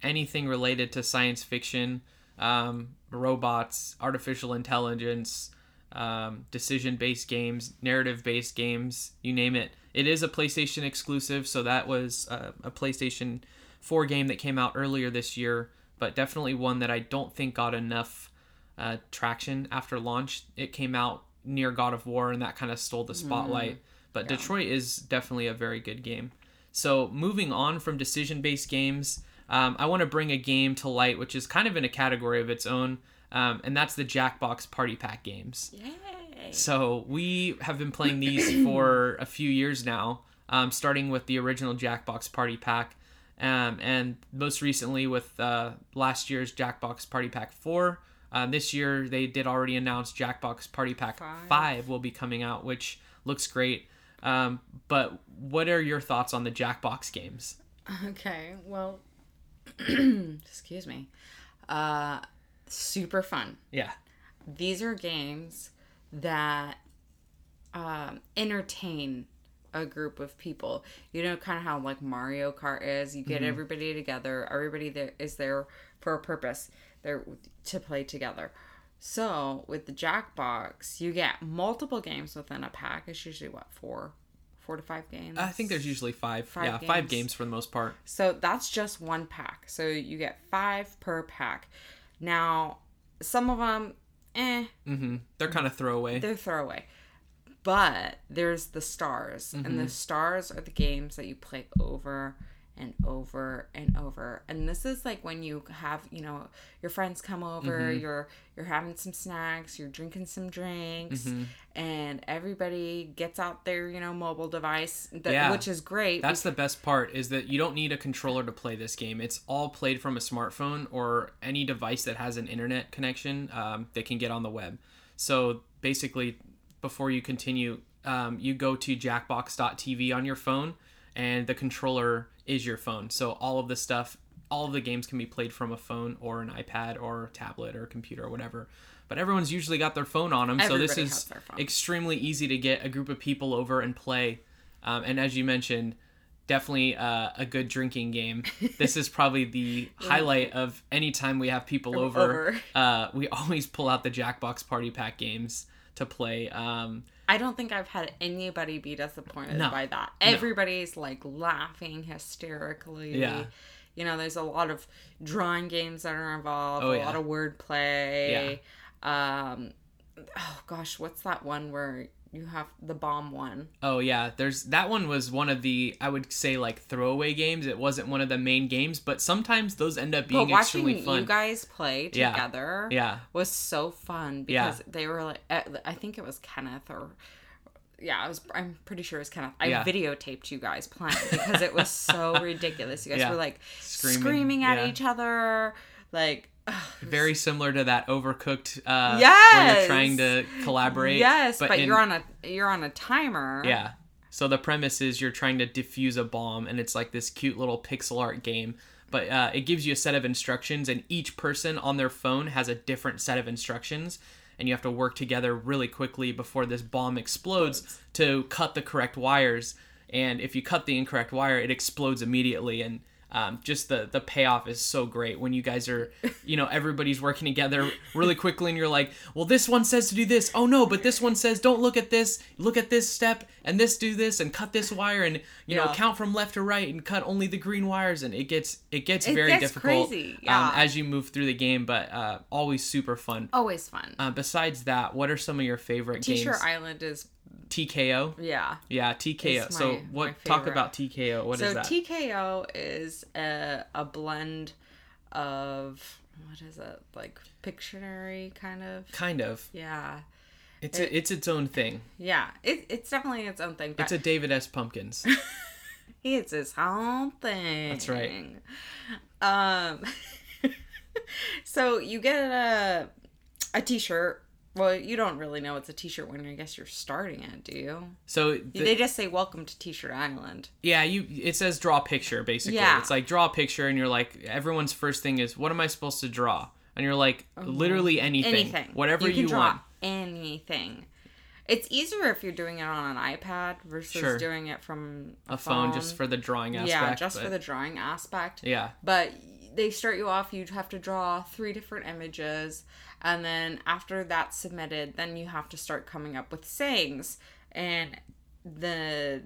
anything related to science fiction, um, robots, artificial intelligence, um, decision-based games, narrative-based games, you name it. It is a PlayStation exclusive, so that was uh, a PlayStation 4 game that came out earlier this year, but definitely one that I don't think got enough uh, traction after launch. It came out near God of War, and that kind of stole the spotlight. But Detroit is definitely a very good game. So moving on from decision-based games, um, I want to bring a game to light, which is kind of in a category of its own, um, and that's the Jackbox Party Pack games. Yay. So we have been playing these for a few years now, um, starting with the original Jackbox Party Pack, um, and most recently with uh, last year's Jackbox Party Pack 4. Uh, this year they did already announce Jackbox Party Pack Five. 5 will be coming out, which looks great. Um, but what are your thoughts on the Jackbox games? Okay, well, excuse me. Uh, super fun. Yeah. These are games that um, entertain a group of people. You know, kind of how like Mario Kart is. You get everybody together. Everybody there is there for a purpose. They're to play together. So with the Jackbox, you get multiple games within a pack. It's usually what four, four to five games. I think there's usually five. Five yeah, five games. games for the most part. So that's just one pack. So you get five per pack. Now, some of them, eh, hmm They're kind of throwaway. they're throwaway. But there's the stars, and Mm-hmm. the stars are the games that you play over and over and over. And this is like when you have, you know, your friends come over, Mm-hmm. you're you're having some snacks, you're drinking some drinks, Mm-hmm. And everybody gets out their, you know, mobile device, that, Yeah. which is great. That's the best part is that you don't need a controller to play this game. It's all played from a smartphone or any device that has an internet connection um, that can get on the web. So basically, before you continue, um, you go to jackbox.tv on your phone, and the controller is your phone. So all of the stuff, all of the games can be played from a phone or an iPad or tablet or computer or whatever. But everyone's usually got their phone on them, so this is has their phone. extremely easy to get a group of people over and play. Um, and as you mentioned, definitely uh, a good drinking game. This is probably the highlight of any time we have people over. over. Uh, we always pull out the Jackbox Party Pack games to play. Um, I don't think I've had anybody be disappointed No. by that. Everybody's like laughing hysterically. Yeah. You know, there's a lot of drawing games that are involved, Oh, a yeah. lot of wordplay. Um oh gosh, what's that one where you have the bomb one? oh yeah, there's that one was one of the I would say like throwaway games. It wasn't one of the main games, but sometimes those end up being But watching extremely fun. you guys play together yeah, was so fun Yeah. because they were like uh, I think it was Kenneth or yeah, I was I'm pretty sure it was Kenneth. I Yeah. videotaped you guys playing because it was so ridiculous. You guys Yeah. were like Screaming, screaming, at yeah. each other like very similar to that Overcooked. Uh, where Yes! you're trying to collaborate. yes, but, in- you're on a you're on a timer. Yeah. So the premise is you're trying to defuse a bomb, and it's like this cute little pixel art game. But uh, it gives you a set of instructions, and each person on their phone has a different set of instructions, and you have to work together really quickly before this bomb explodes to cut the correct wires. And if you cut the incorrect wire, it explodes immediately. And um, just the the payoff is so great when you guys are, you know, everybody's working together really quickly, and you're like, well, this one says to do this. Oh no, but this one says don't look at this. Look at this step, and this do this, and cut this wire, and you know, count from left to right, and cut only the green wires, and it gets it gets It very gets difficult crazy, um, as you move through the game, but uh, always super fun. Always fun. Uh, besides that, what are some of your favorite T-shirt games? Island is TKO. yeah. Yeah, TKO. It's so what? Talk about TKO. What is so that? TKO is a, a blend of what is it like Pictionary kind of kind of. yeah It's a, it's its own thing. yeah it, it's definitely its own thing It's a David S. Pumpkins. it's his own thing That's right. um so you get a a t-shirt well you don't really know it's a t-shirt when i guess you're starting it do you So the- they just say welcome to t-shirt island yeah, you it says draw a picture basically. Yeah. It's like draw a picture, and you're like everyone's first thing is what am I supposed to draw? And you're like oh. literally anything, anything whatever you, you, draw want. anything it's easier if you're doing it on an ipad versus Sure. doing it from a, A phone, just for the drawing aspect. yeah just for the drawing aspect yeah. but they start you off you'd have to draw three different images and then after that's submitted then you have to start coming up with sayings. And the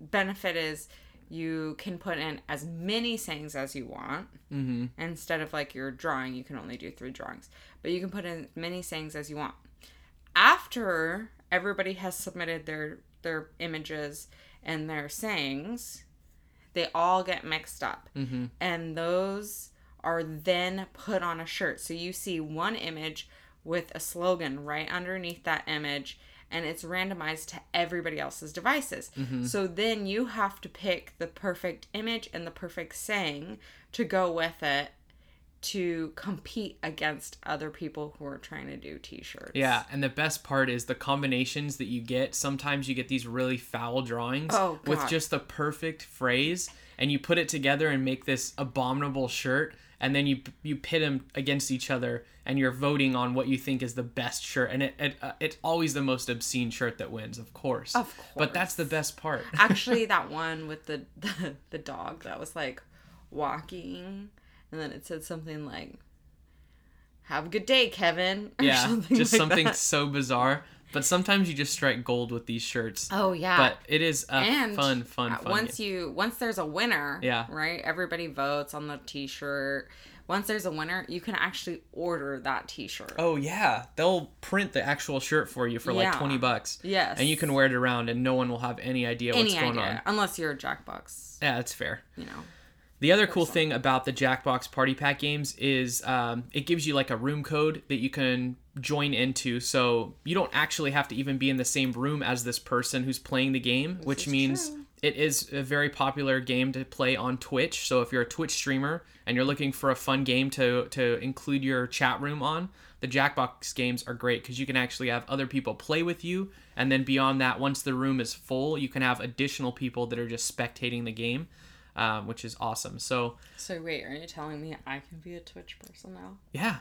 benefit is you can put in as many sayings as you want. Mm-hmm. instead of like your drawing you can only do three drawings. But you can put in as many sayings as you want. After everybody has submitted their their images and their sayings they all get mixed up. Mm-hmm. and those are then put on a shirt so you see one image with a slogan right underneath that image and it's randomized to everybody else's devices. Mm-hmm. So then you have to pick the perfect image and the perfect saying to go with it to compete against other people who are trying to do t-shirts. Yeah, and the best part is the combinations that you get. Sometimes you get these really foul drawings Oh, with just the perfect phrase, and you put it together and make this abominable shirt, and then you you pit them against each other, and you're voting on what you think is the best shirt, and it, it uh, it's always the most obscene shirt that wins, of course. Of course But that's the best part. Actually, that one with the, the the dog that was like walking, and then it said something like, "Have a good day, Kevin." or yeah, something just like something that. so bizarre. But sometimes you just strike gold with these shirts. Oh yeah. But it is a and fun, fun, fun. once game. you once there's a winner Yeah. right everybody votes on the t-shirt once there's a winner you can actually order that t-shirt Oh yeah, they'll print the actual shirt for you for like twenty bucks. yes and you can wear it around, and no one will have any idea what's any going idea on. unless you're a jackbox Yeah, that's fair. you know The other cool thing about the Jackbox Party Pack games is um, it gives you like a room code that you can join into, so you don't actually have to even be in the same room as this person who's playing the game, which means true. it is a very popular game to play on Twitch. So if you're a Twitch streamer and you're looking for a fun game to to include your chat room on, the Jackbox games are great because you can actually have other people play with you, and then beyond that, once the room is full, you can have additional people that are just spectating the game. Um, which is awesome. So so wait are you telling me i can be a twitch person now yeah,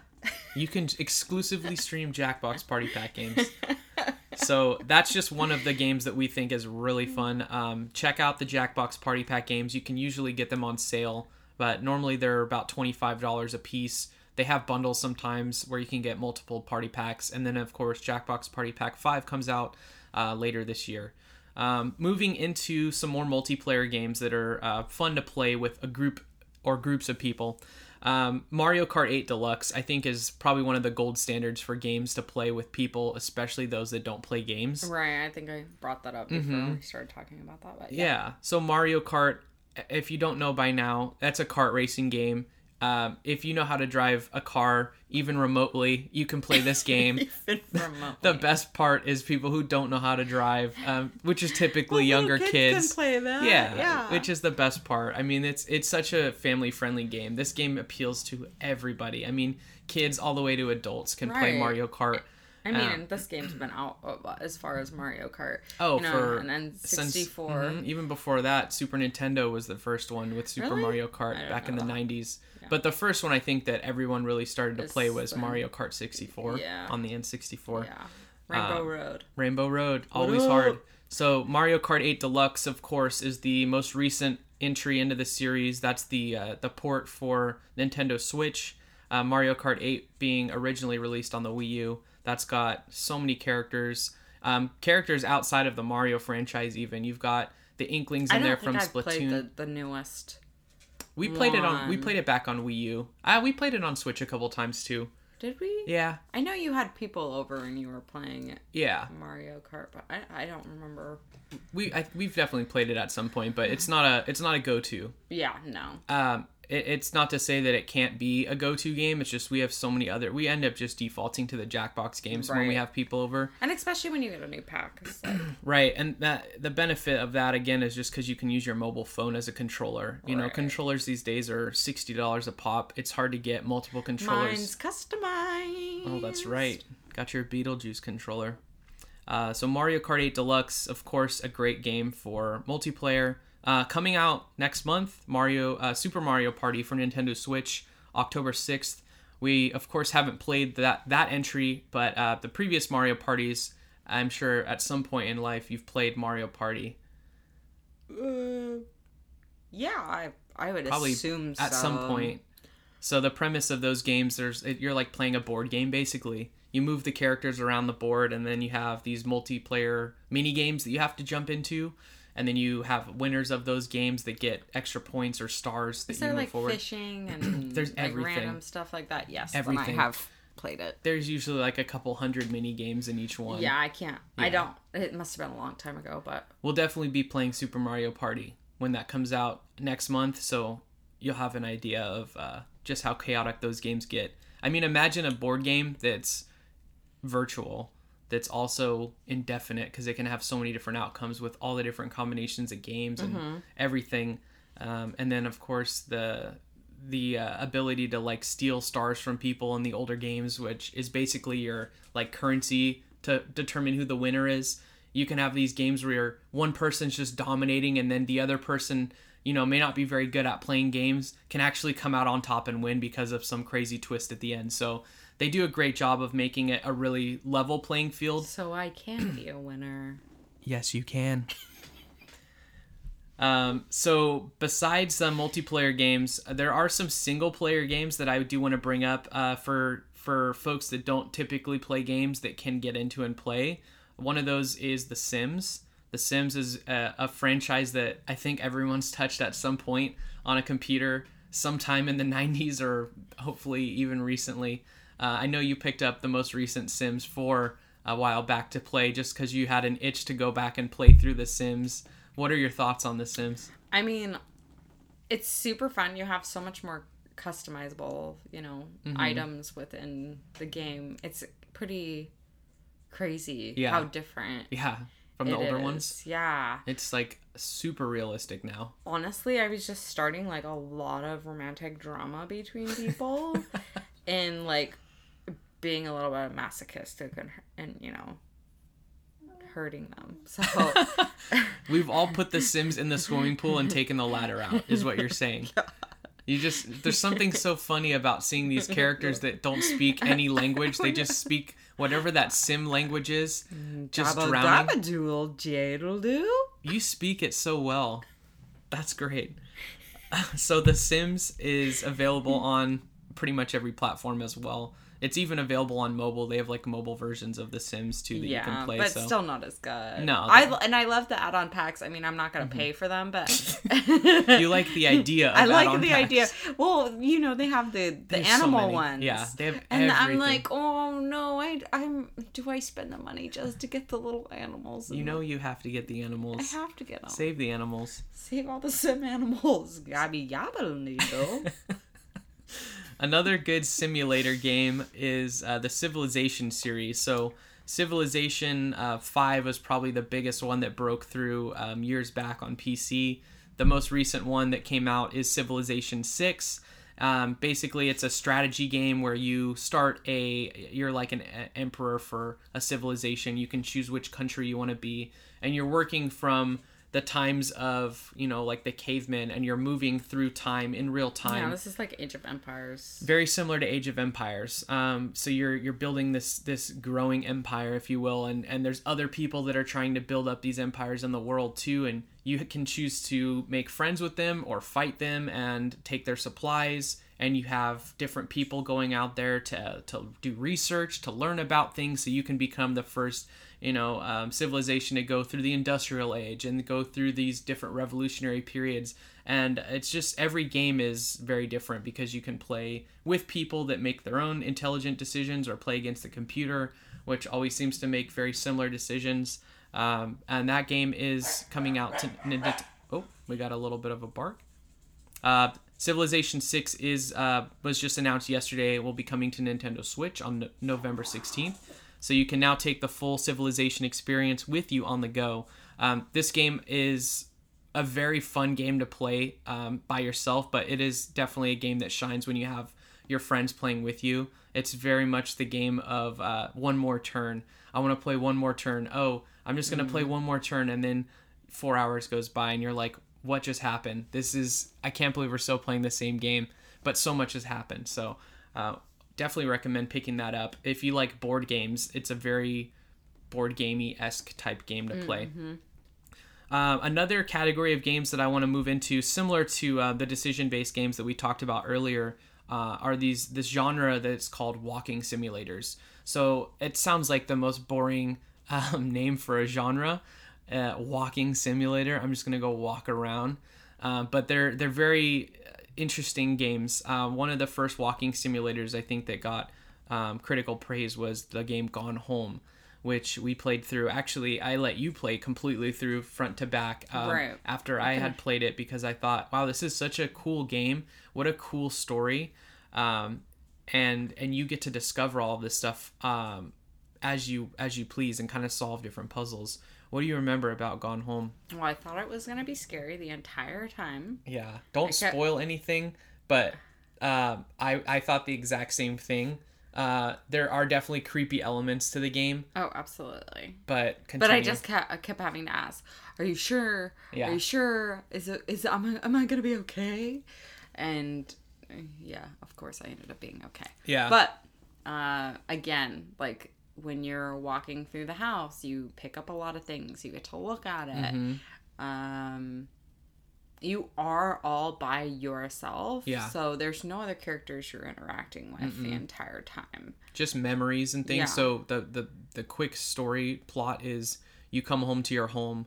you can exclusively stream Jackbox Party Pack games. So that's just one of the games that we think is really fun. Um, check out the Jackbox Party Pack games. You can usually get them on sale, but normally they're about twenty-five dollars a piece. They have bundles sometimes where you can get multiple party packs, and then of course Jackbox Party Pack Five comes out uh, later this year. Um, moving into some more multiplayer games that are uh, fun to play with a group or groups of people. Um, Mario Kart 8 Deluxe, I think, is probably one of the gold standards for games to play with people, especially those that don't play games. right i think i brought that up before we started talking about that but Mm-hmm. Yeah. So Mario Kart, if you don't know by now, that's a kart racing game. Um, if you know how to drive a car, even remotely, you can play this game. Even remotely. the best part is people who don't know how to drive, um, which is typically younger kids. kids. Can play that yeah, yeah which is the best part. I mean, it's it's such a family friendly game. This game appeals to everybody. I mean, kids all the way to adults can play Mario Kart. I mean, Um, this game's been out uh, as far as Mario Kart. Oh, you know, for and then since- 64. mhm, even before that, Super Nintendo was the first one with Super Really? Mario Kart back in the that. '90s. But the first one I think that everyone really started to play was Mario Kart 64 Yeah. on the N64. Yeah, Rainbow Um, Road. Rainbow Road, always hard. So Mario Kart 8 Deluxe, of course, is the most recent entry into the series. That's the uh, the port for Nintendo Switch. Uh, Mario Kart 8 being originally released on the Wii U. That's got so many characters, um, characters outside of the Mario franchise. Even you've got the Inklings in there from I've Splatoon. played the, the newest. we played it on. We played it back on Wii U. Uh, we played it on Switch a couple times too. Did we? Yeah, I know you had people over and you were playing it, yeah. Mario Kart, but I, I don't remember. We I, we've definitely played it at some point, but it's not a it's not a go to. Yeah, no. um, it, it's not to say that it can't be a go-to game. It's just we have so many other. We end up just defaulting to the Jackbox games when we have people over, And especially when you get a new pack. Like, right? And that the benefit of that again is just because you can use your mobile phone as a controller. You know, controllers these days are sixty dollars a pop. It's hard to get multiple controllers. mine's customized. Oh, that's right. Got your Beetlejuice controller. Uh, so Mario Kart 8 Deluxe, of course, a great game for multiplayer. Uh, coming out next month, Mario uh, Super Mario Party for Nintendo Switch, October 6th. We of course haven't played that that entry, but uh, the previous Mario parties, I'm sure at some point in life you've played Mario Party. Uh, yeah, I I would Probably assume at so. some point. So the premise of those games, there's you're like playing a board game basically. You move the characters around the board, and then you have these multiplayer mini games that you have to jump into, and then you have winners of those games that get extra points or stars that Is you move like forward. fishing and There's like everything. random stuff like that? Yes, Everything. Then I have played it. There's usually like a couple hundred mini games in each one. Yeah, I can't. I don't. It must have been a long time ago, but We'll definitely be playing Super Mario Party when that comes out next month, so you'll have an idea of uh, just how chaotic those games get. I mean, imagine a board game that's virtual, that's also indefinite because it can have so many different outcomes with all the different combinations of games and everything. Um, and then, of course, the the uh, ability to like steal stars from people in the older games, which is basically your like currency to determine who the winner is. You can have these games where one person's just dominating, and then the other person, you know, may not be very good at playing games, can actually come out on top and win because of some crazy twist at the end. So they do a great job of making it a really level playing field. So I can be a winner. Yes, you can. um, so besides the multiplayer games, there are some single player games that I do want to bring up uh, for for folks that don't typically play games that can get into and play. One of those is The Sims. The Sims is a, a franchise that I think everyone's touched at some point on a computer, sometime in the 90s or hopefully even recently. Uh, I know you picked up the most recent Sims 4 a while back to play just because you had an itch to go back and play through The Sims. What are your thoughts on The Sims? I mean, it's super fun. You have so much more customizable, you know, Mm-hmm. items within the game. It's pretty crazy Yeah. how different Yeah, from the older is. ones. Yeah. It's like super realistic now. Honestly, I was just starting like a lot of romantic drama between people and like being a little bit masochistic and, and you know, hurting them. So We've all put the Sims in the swimming pool and taken the ladder out, is what you're saying. You just there's something so funny about seeing these characters that don't speak any language. They just speak whatever that sim language is. Mm, just Dabba drowning. dabba doodle do. You speak it so well. That's great. So The Sims is available on pretty much every platform as well. It's even available on mobile. They have like mobile versions of The Sims too that you can play. but so still not as good. No, I and I love the add-on packs. I mean, I'm not gonna mm-hmm. pay for them, but you like the idea. Of I like the packs. idea. Well, you know, they have the the There's so animal many. ones. Yeah, they have and I'm like, oh no, I I'm do I spend the money just to get the little animals? You know you have to get the animals. I have to get them. Save the animals. Save all the sim animals. Gabby yabba needle. Another good simulator game is uh, the Civilization series. So, Civilization uh, 5 was probably the biggest one that broke through um, years back on PC. The most recent one that came out is Civilization 6. Um, basically, it's a strategy game where you start a, you're like an emperor for a civilization. You can choose which country you want to be, and you're working from the times of, you know, like the cavemen, and you're moving through time in real time yeah, this is like Age of Empires. very similar to Age of Empires. Um, so you're you're building this this growing empire, if you will, and and there's other people that are trying to build up these empires in the world too, and you can choose to make friends with them or fight them and take their supplies. And you have different people going out there to to do research to learn about things, so you can become the first you know um, civilization to go through the industrial age and go through these different revolutionary periods and it's just every game is very different because you can play with people that make their own intelligent decisions or play against the computer which always seems to make very similar decisions um, and that game is coming out to oh we got a little bit of a bark uh, Civilization 6 is uh, was just announced yesterday. It will be coming to Nintendo Switch on no- November 16th. So you can now take the full Civilization experience with you on the go. Um, this game is a very fun game to play um, by yourself, but it is definitely a game that shines when you have your friends playing with you. It's very much the game of uh, one more turn. I want to play one more turn. Oh, I'm just going to play one more turn, and then four hours goes by, and you're like, what just happened? This is, I can't believe we're still playing the same game, but so much has happened. So, uh, definitely recommend picking that up. If you like board games, it's a very board gamey esque type game to play. Uh, another category of games that I want to move into, similar to uh, the decision-based games that we talked about earlier, uh, are these this genre that's called walking simulators. So it sounds like the most boring um, name for a genre, uh, walking simulator. I'm just gonna go walk around, uh, but they're they're very interesting games. Uh, one of the first walking simulators I think that got um, critical praise was the game Gone Home which we played through. Actually, I let you play completely through front to back um, Right. after I had played it because I thought, wow, this is such a cool game. What a cool story. Um, and and you get to discover all of this stuff um, as you as you please and kind of solve different puzzles. What do you remember about Gone Home? Well, I thought it was gonna be scary the entire time. Yeah, don't kept- spoil anything, but uh, I I thought the exact same thing. Uh, there are definitely creepy elements to the game, Oh, absolutely. but But. I just kept, I kept having to ask, "Are you sure? Yeah. Are you sure? Is it is am I, am I gonna be okay?" And yeah, of course, I ended up being okay. yeah, But uh, again, like when you're walking through the house, you pick up a lot of things. You get to look at it. Mhm. Um, you are all by yourself. Yeah. So there's no other characters you're interacting with the entire time. just memories and things. Yeah. So the the the quick story plot is you come home to your home,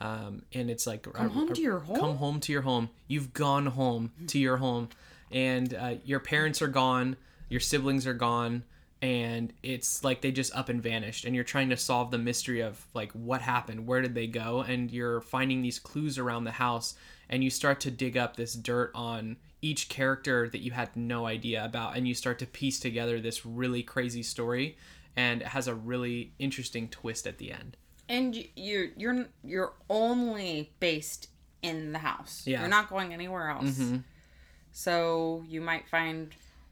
um, and it's like Come home to your home? Come home to your home. You've gone home to your home, and uh, your parents are gone. Your siblings are gone. And it's like they just up and vanished, and you're trying to solve the mystery of like what happened, where did they go, and you're finding these clues around the house, and you start to dig up this dirt on each character that you had no idea about and you start to piece together this really crazy story and it has a really interesting twist at the end And you- you're you're you're only based in the house. Yeah. Mm-hmm. You're not going anywhere else. So you might find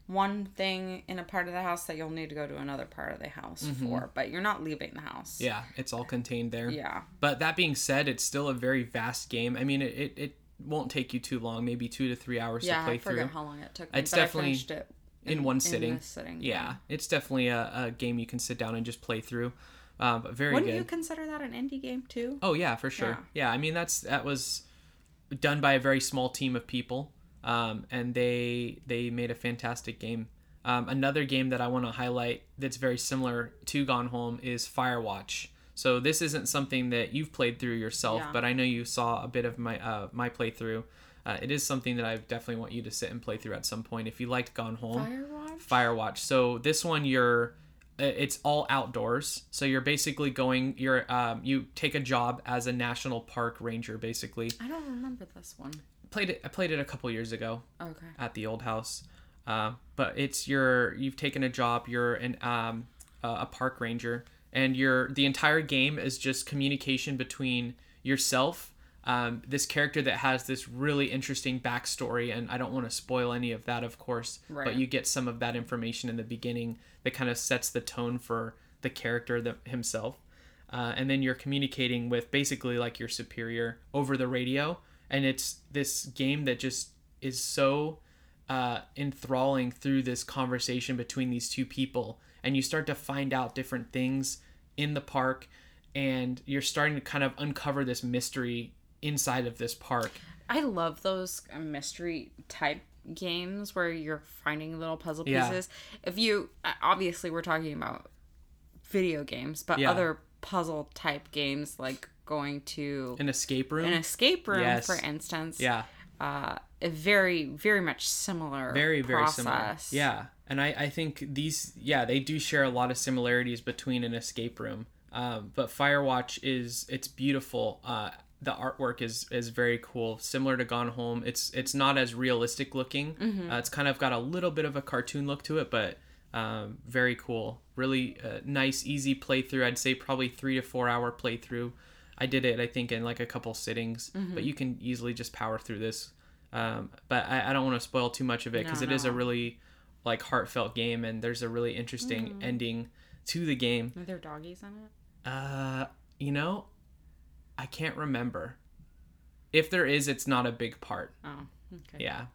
one thing in a part of the house that you'll need to go to another part of the house for, but you're not leaving the house. Mm-hmm. yeah it's all contained there Yeah. but that being said it's still a very vast game i mean it, it, it won't take you too long maybe two to three hours Yeah, to play I forget through how long it took me, It's definitely it in one sitting. this sitting. yeah it's definitely a, a game you can sit down and just play through uh, but very Wouldn't good you consider that an indie game too? Oh yeah, for sure. Yeah. I mean that's that was done by a very small team of people, um, and they they made a fantastic game. Um, another game that I want to highlight that's very similar to Gone Home is Firewatch. So this isn't something that you've played through yourself, Yeah. but I know you saw a bit of my uh, my playthrough. Uh, it is something that I definitely want you to sit and play through at some point if you liked Gone Home. Firewatch. Firewatch. So this one you're it's all outdoors. So you're basically going you're um, you take a job as a national park ranger basically. I don't remember this one. Played it I played it a couple years ago Okay. at the old house. Uh, but it's your you've taken a job, you're an um, uh, a park ranger and you're the entire game is just communication between yourself um, this character that has this really interesting backstory and i don't want to spoil any of that of course Right. but you get some of that information in the beginning that kind of sets the tone for the character that, himself uh, and then you're communicating with basically like your superior over the radio and it's this game that just is so uh, enthralling through this conversation between these two people and you start to find out different things in the park and you're starting to kind of uncover this mystery inside of this park I love those mystery type games where you're finding little puzzle Yeah. pieces. If you uh, obviously we're talking about video games, but Yeah. other puzzle type games like going to an escape room? an escape room, Yes. for instance, yeah. Uh, a very very much similar very very process. similar yeah. And I, I think these yeah they do share a lot of similarities between an escape room. Um, but firewatch is it's beautiful. Uh, the artwork is is very cool. Similar to gone home it's it's not as realistic looking. Uh, it's kind of got a little bit of a cartoon look to it but um, very cool. Really uh, nice easy playthrough. I'd say probably three to four hour playthrough i did it i think in like a couple sittings but you can easily just power through this um, but I, I don't want to spoil too much of it because No, it is a really like heartfelt game and there's a really interesting ending to the game. Are there doggies in it? uh you know i can't remember. If there is it's not a big part. Oh, okay. yeah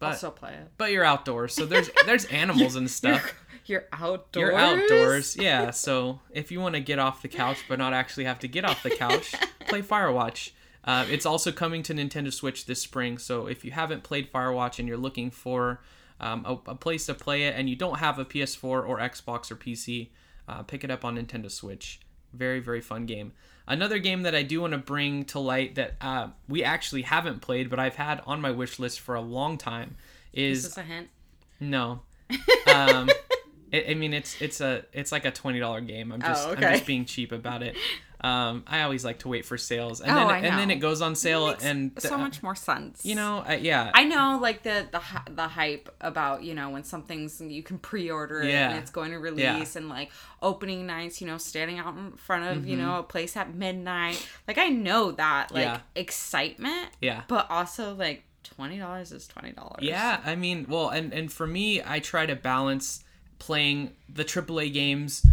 I'll but still play it. but you're outdoors so there's there's animals and stuff You're outdoors. you're outdoors yeah so if you want to get off the couch but not actually have to get off the couch play firewatch uh, it's also coming to nintendo switch this spring so if you haven't played firewatch and you're looking for um, a, a place to play it and you don't have a ps4 or xbox or pc uh, pick it up on nintendo switch very very fun game another game that i do want to bring to light that uh, we actually haven't played but i've had on my wish list for a long time Is is this a hint? no. Um, I I mean, it's it's a it's like a twenty dollar game. I'm just Oh, I'm just being cheap about it. Um, I always like to wait for sales, and Oh, then I and then it goes on sale, and so much more sense. you know, uh, yeah, I know, like the the the hype about you know when something's you can pre-order it Yeah. and it's going to release Yeah. Mm-hmm. and like opening nights, you know, standing out in front of you know a place at midnight. Like I know that like Yeah. excitement, yeah, but also like twenty dollars is twenty dollars. Yeah, I mean, well, and and for me, I try to balance playing the AAA games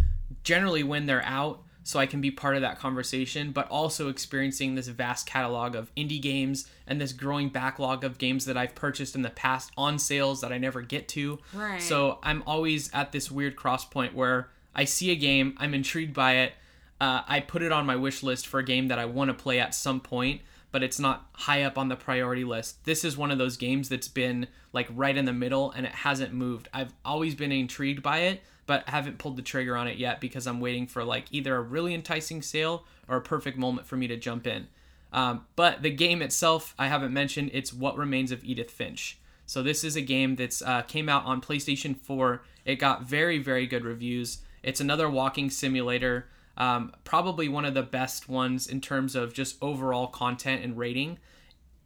generally when they're out so I can be part of that conversation, but also experiencing this vast catalog of indie games and this growing backlog of games that I've purchased in the past on sales that I never get to. Right. So I'm always at this weird cross point where I see a game, I'm intrigued by it, uh, I put it on my wish list for a game that I want to play at some point, but it's not high up on the priority list. This is one of those games that's been like right in the middle and it hasn't moved. I've always been intrigued by it, but I haven't pulled the trigger on it yet because I'm waiting for like either a really enticing sale or a perfect moment for me to jump in. Um, but the game itself, I haven't mentioned. It's What Remains of Edith Finch. So this is a game that's uh, came out on PlayStation 4. It got very very good reviews. It's another walking simulator. Um, probably one of the best ones in terms of just overall content and rating.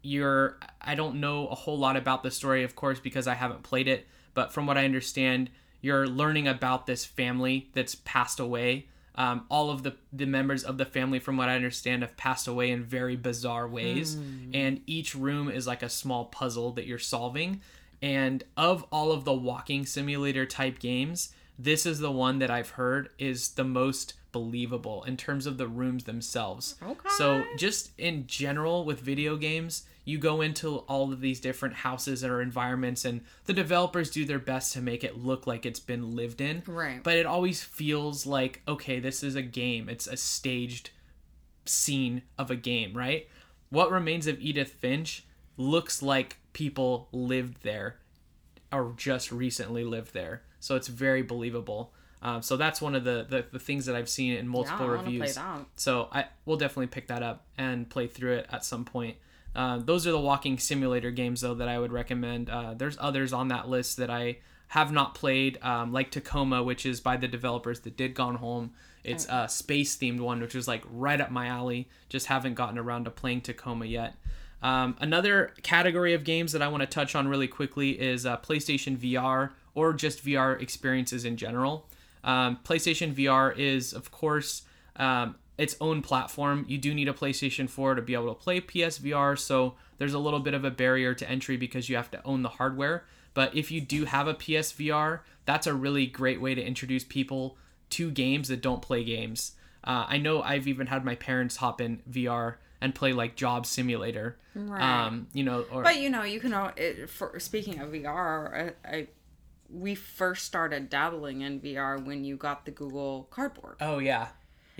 You're I don't know a whole lot about the story, of course, because I haven't played it. But from what I understand, you're learning about this family that's passed away. Um, all of the, the members of the family, from what I understand, have passed away in very bizarre ways. And each room is like a small puzzle that you're solving. And of all of the walking simulator type games, this is the one that I've heard is the most believable in terms of the rooms themselves. Okay. So, just in general with video games, you go into all of these different houses or environments, and the developers do their best to make it look like it's been lived in. Right. But it always feels like, okay, this is a game, it's a staged scene of a game, right? What Remains of Edith Finch looks like people lived there or just recently lived there. So it's very believable. Um, so that's one of the, the, the things that I've seen in multiple play reviews. So I will definitely pick that up and play through it at some point. Uh, those are the walking simulator games though that I would recommend. Uh, there's others on that list that I have not played, um, like Tacoma, which is by the developers that did Gone Home. It's a space themed one, which is like right up my alley. Just haven't gotten around to playing Tacoma yet. Um, another category of games that I want to touch on really quickly is uh, PlayStation VR or just VR experiences in general. Um, PlayStation VR is, of course, um, its own platform. You do need a PlayStation 4 to be able to play PSVR, so there's a little bit of a barrier to entry because you have to own the hardware. But if you do have a PSVR, that's a really great way to introduce people to games that don't play games. Uh, I know I've even had my parents hop in VR and play like Job Simulator. Right. Um, you know, or But you know, you can. al- It, for speaking of VR, I, I we first started dabbling in VR when you got the Google Cardboard. oh yeah,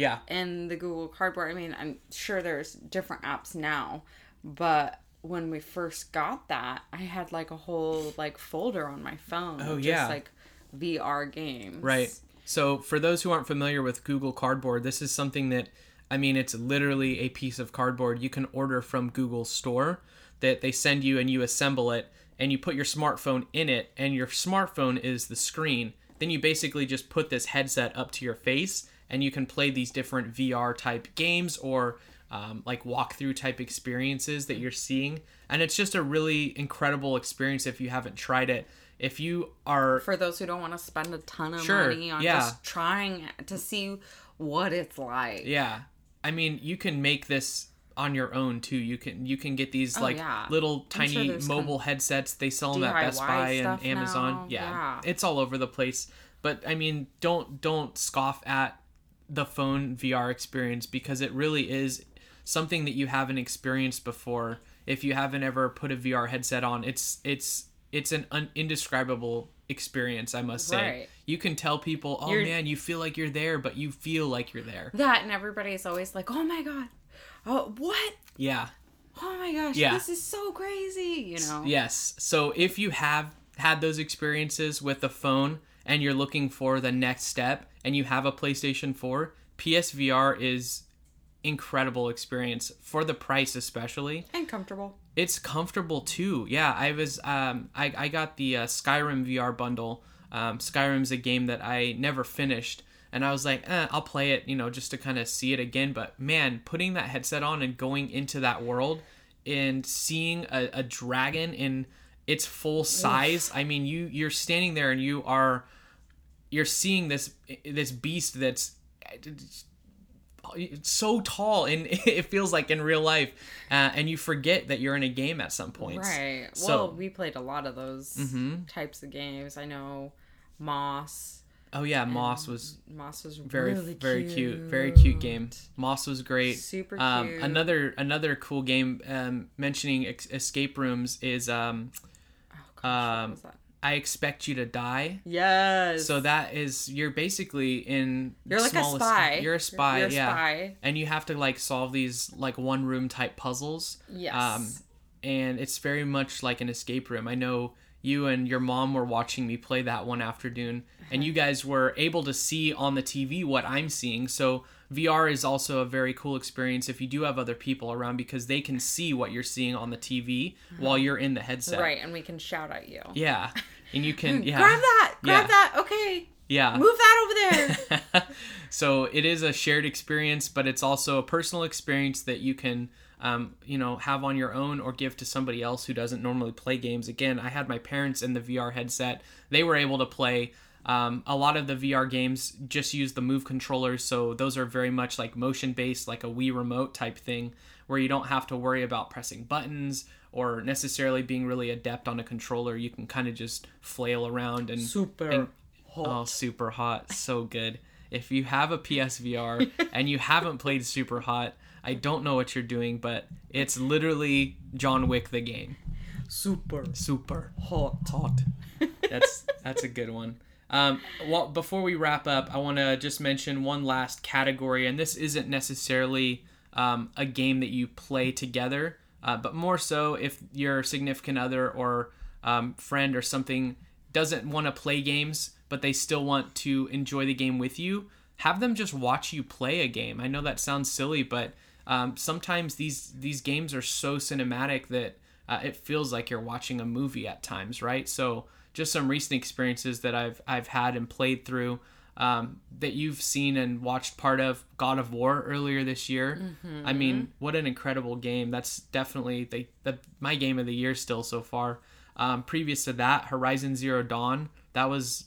yeah, And the Google Cardboard. I mean, I'm sure there's different apps now, but when we first got that, I had like a whole like folder on my phone. Oh, of yeah. just like VR games. Right. So, for those who aren't familiar with Google Cardboard, this is something that, I mean, it's literally a piece of cardboard you can order from Google Store that they send you and you assemble it and you put your smartphone in it and your smartphone is the screen. Then you basically just put this headset up to your face and you can play these different VR type games or um, like walkthrough type experiences that you're seeing. And it's just a really incredible experience if you haven't tried it. If you are For those who don't want to spend a ton of Sure, money on yeah. just trying to see what it's like. Yeah. I mean, you can make this on your own too. You can you can get these like Oh, yeah. little sure tiny there's mobile headsets. They sell them at Best Buy and Amazon. Yeah. Yeah. It's all over the place. But I mean, don't don't scoff at the phone VR experience because it really is something that you haven't experienced before. If you haven't ever put a VR headset on, it's it's it's an un- indescribable experience, I must say. Right. You can tell people, "Oh You're- man, you feel like you're there, but you feel like you're there." That and everybody's always like, "Oh my god, oh what? Yeah. Oh my gosh, Yeah. this is so crazy!" You know? Yes. So if you have had those experiences with the phone and you're looking for the next step and you have a PlayStation 4, PSVR is incredible experience for the price especially. And comfortable. It's comfortable too. Yeah, I was um I, I got the uh, Skyrim VR bundle. Um, Skyrim's a game that I never finished and I was like, eh, I'll play it, you know, just to kind of see it again. But man, putting that headset on and going into that world and seeing a, a dragon in its full size, I mean, you you're standing there and you are you're seeing this this beast that's so tall, and it feels like in real life, uh, and you forget that you're in a game at some point Right. So- well, we played a lot of those Mhm. types of games. I know Moss. Oh yeah, Moss was Moss was very really very cute. very cute game. Moss was great. Super Um, cute. another another cool game um, mentioning ex- escape rooms is um, Oh, gosh, what um, was that? I expect you to die. Yes. So that is you're basically in you're like a spy. You're a spy, You're a yeah. spy. And you have to like solve these like one room type puzzles. Yes. Um, and it's very much like an escape room. I know you and your mom were watching me play that one afternoon, and you guys were able to see on the TV what I'm seeing. So VR is also a very cool experience if you do have other people around because they can see what you're seeing on the TV while you're in the headset. right, and we can shout at you. Yeah. And you can yeah. Grab that. Grab Yeah. that. Okay. Yeah. Move that over there. so it is a shared experience, but it's also a personal experience that you can, um, you know, have on your own or give to somebody else who doesn't normally play games. Again, I had my parents in the VR headset; they were able to play. Um, a lot of the VR games just use the Move controllers, so those are very much like motion based, like a Wii remote type thing, where you don't have to worry about pressing buttons or necessarily being really adept on a controller. You can kind of just flail around and Super and- hot. Oh, super hot. So good. If you have a PSVR and you haven't played Super Hot, I don't know what you're doing, but it's literally John Wick the game. Super Super hot. hot. That's that's a good one. Um, well, before we wrap up, I want to just mention one last category, and this isn't necessarily um, a game that you play together, uh, but more so if your significant other or um, friend or something doesn't want to play games, but they still want to enjoy the game with you. Have them just watch you play a game. I know that sounds silly, but um, sometimes these these games are so cinematic that uh, it feels like you're watching a movie at times, right? So just some recent experiences that I've I've had and played through um, that you've seen and watched part of God of War earlier this year. I mean, what an incredible game! That's definitely the, the my game of the year still so far. Um, previous to that, Horizon Zero Dawn. That was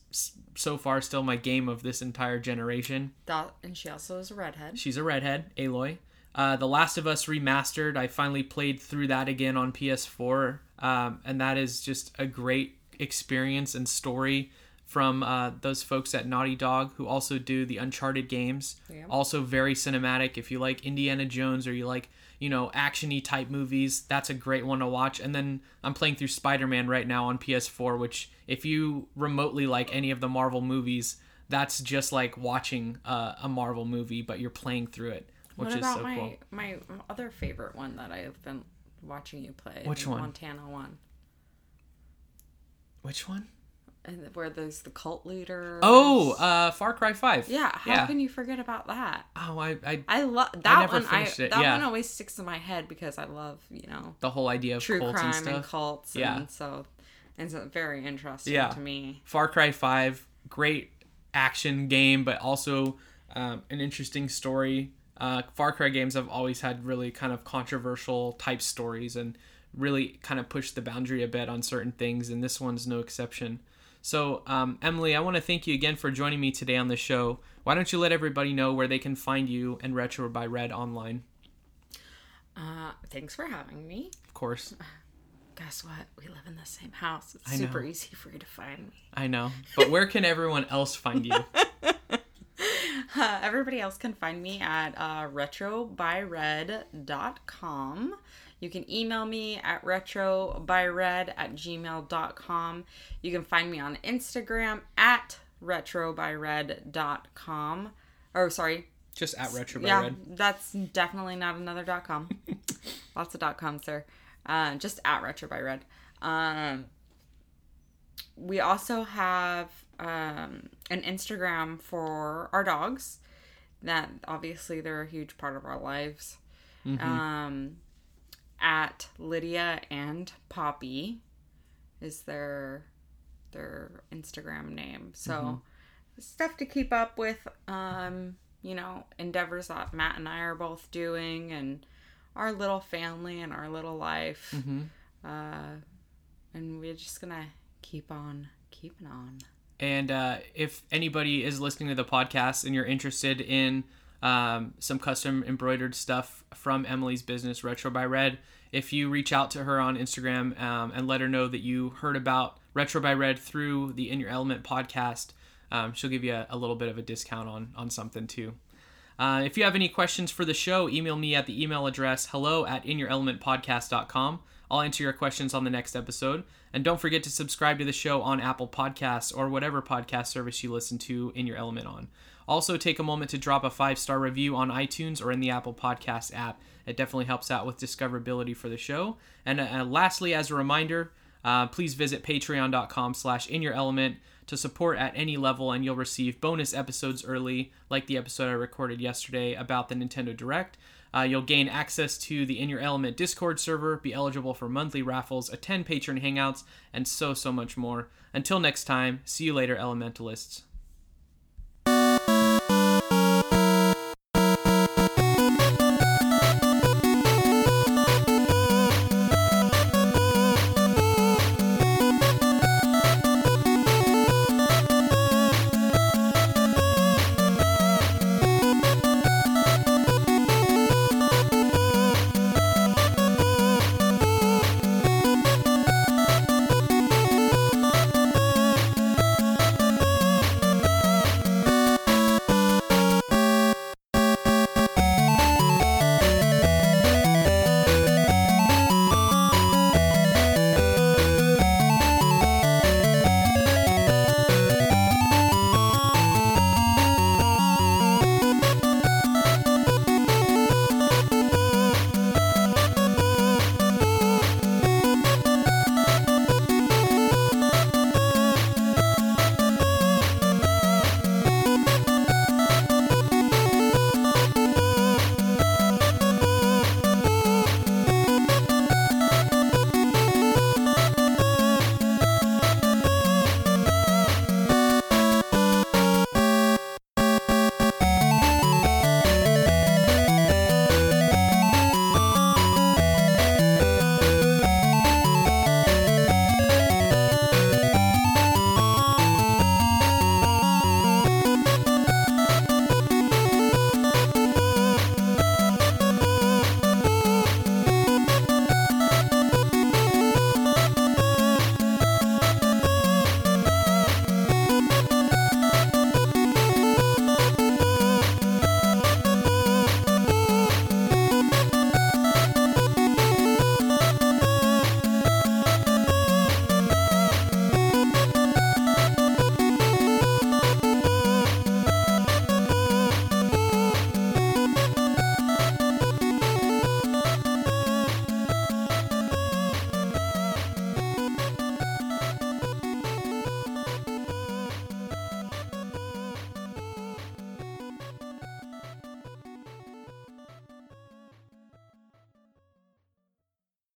so far still my game of this entire generation. That, and she also is a redhead. She's a redhead, Aloy. Uh, the Last of Us remastered. I finally played through that again on PS4, um, and that is just a great experience and story from uh, those folks at Naughty Dog who also do the Uncharted games. Yeah. Also very cinematic. If you like Indiana Jones or you like you know actiony type movies, that's a great one to watch. And then I'm playing through Spider-Man right now on PS4, which if you remotely like any of the Marvel movies, that's just like watching uh, a Marvel movie, but you're playing through it, which what is about so my cool. my other favorite one that I have been watching you play? Which one? Montana one. Which one? And where there's the cult leader. Oh, uh, Far Cry Five. yeah. How yeah. can you forget about that? Oh, I, I, I love that never one. I it, that yeah. one always sticks in my head because I love you know the whole idea of true crime and and, cults. Yeah. And so it's uh, very interesting Yeah. to me. Far Cry 5, great action game, but also um, an interesting story. Uh, Far Cry games have always had really kind of controversial type stories and really kind of pushed the boundary a bit on certain things, and this one's no exception. So, um, Emily, I want to thank you again for joining me today on the show. Why don't you let everybody know where they can find you and Retro by Red online? Uh, thanks for having me. Of course, Guess what? We live in the same house. It's super easy for you to find me. I know. But where can everyone else find you? Uh, everybody else can find me at uh, retrobyred.com. You can email me at retrobyred at gmail.com. You can find me on Instagram at retrobyred.com. Or, sorry. Just at Retro by Yeah, Red. that's definitely not another dot .com. Lots of dot .coms there. Uh, just at retrobyred. Um, we also have um, an Instagram for our dogs. That obviously they're a huge part of our lives. Um, at Lydia and Poppy is their their Instagram name. So stuff to keep up with. Um, you know, endeavors that Matt and I are both doing, and our little family and our little life. Mm-hmm. Uh, and we're just gonna keep on keeping on. And uh, if anybody is listening to the podcast and you're interested in um, some custom embroidered stuff from Emily's business, Retro by Red. If you reach out to her on Instagram um, and let her know that you heard about Retro by Red through the In Your Element podcast, um, she'll give you a, a, little bit of a discount on, on something too. Uh, if you have any questions for the show, email me at the email address hello at inyourelementpodcast.com. I'll answer your questions on the next episode. And don't forget to subscribe to the show on Apple Podcasts or whatever podcast service you listen to In Your Element on. Also, take a moment to drop a five star review on iTunes or in the Apple Podcast app. It definitely helps out with discoverability for the show. And uh, lastly, as a reminder, uh, please visit patreon.com slash in your element to support at any level and you'll receive bonus episodes early like the episode i recorded yesterday about the nintendo direct uh, you'll gain access to the in your element discord server be eligible for monthly raffles attend patron hangouts and so so much more until next time see you later elementalists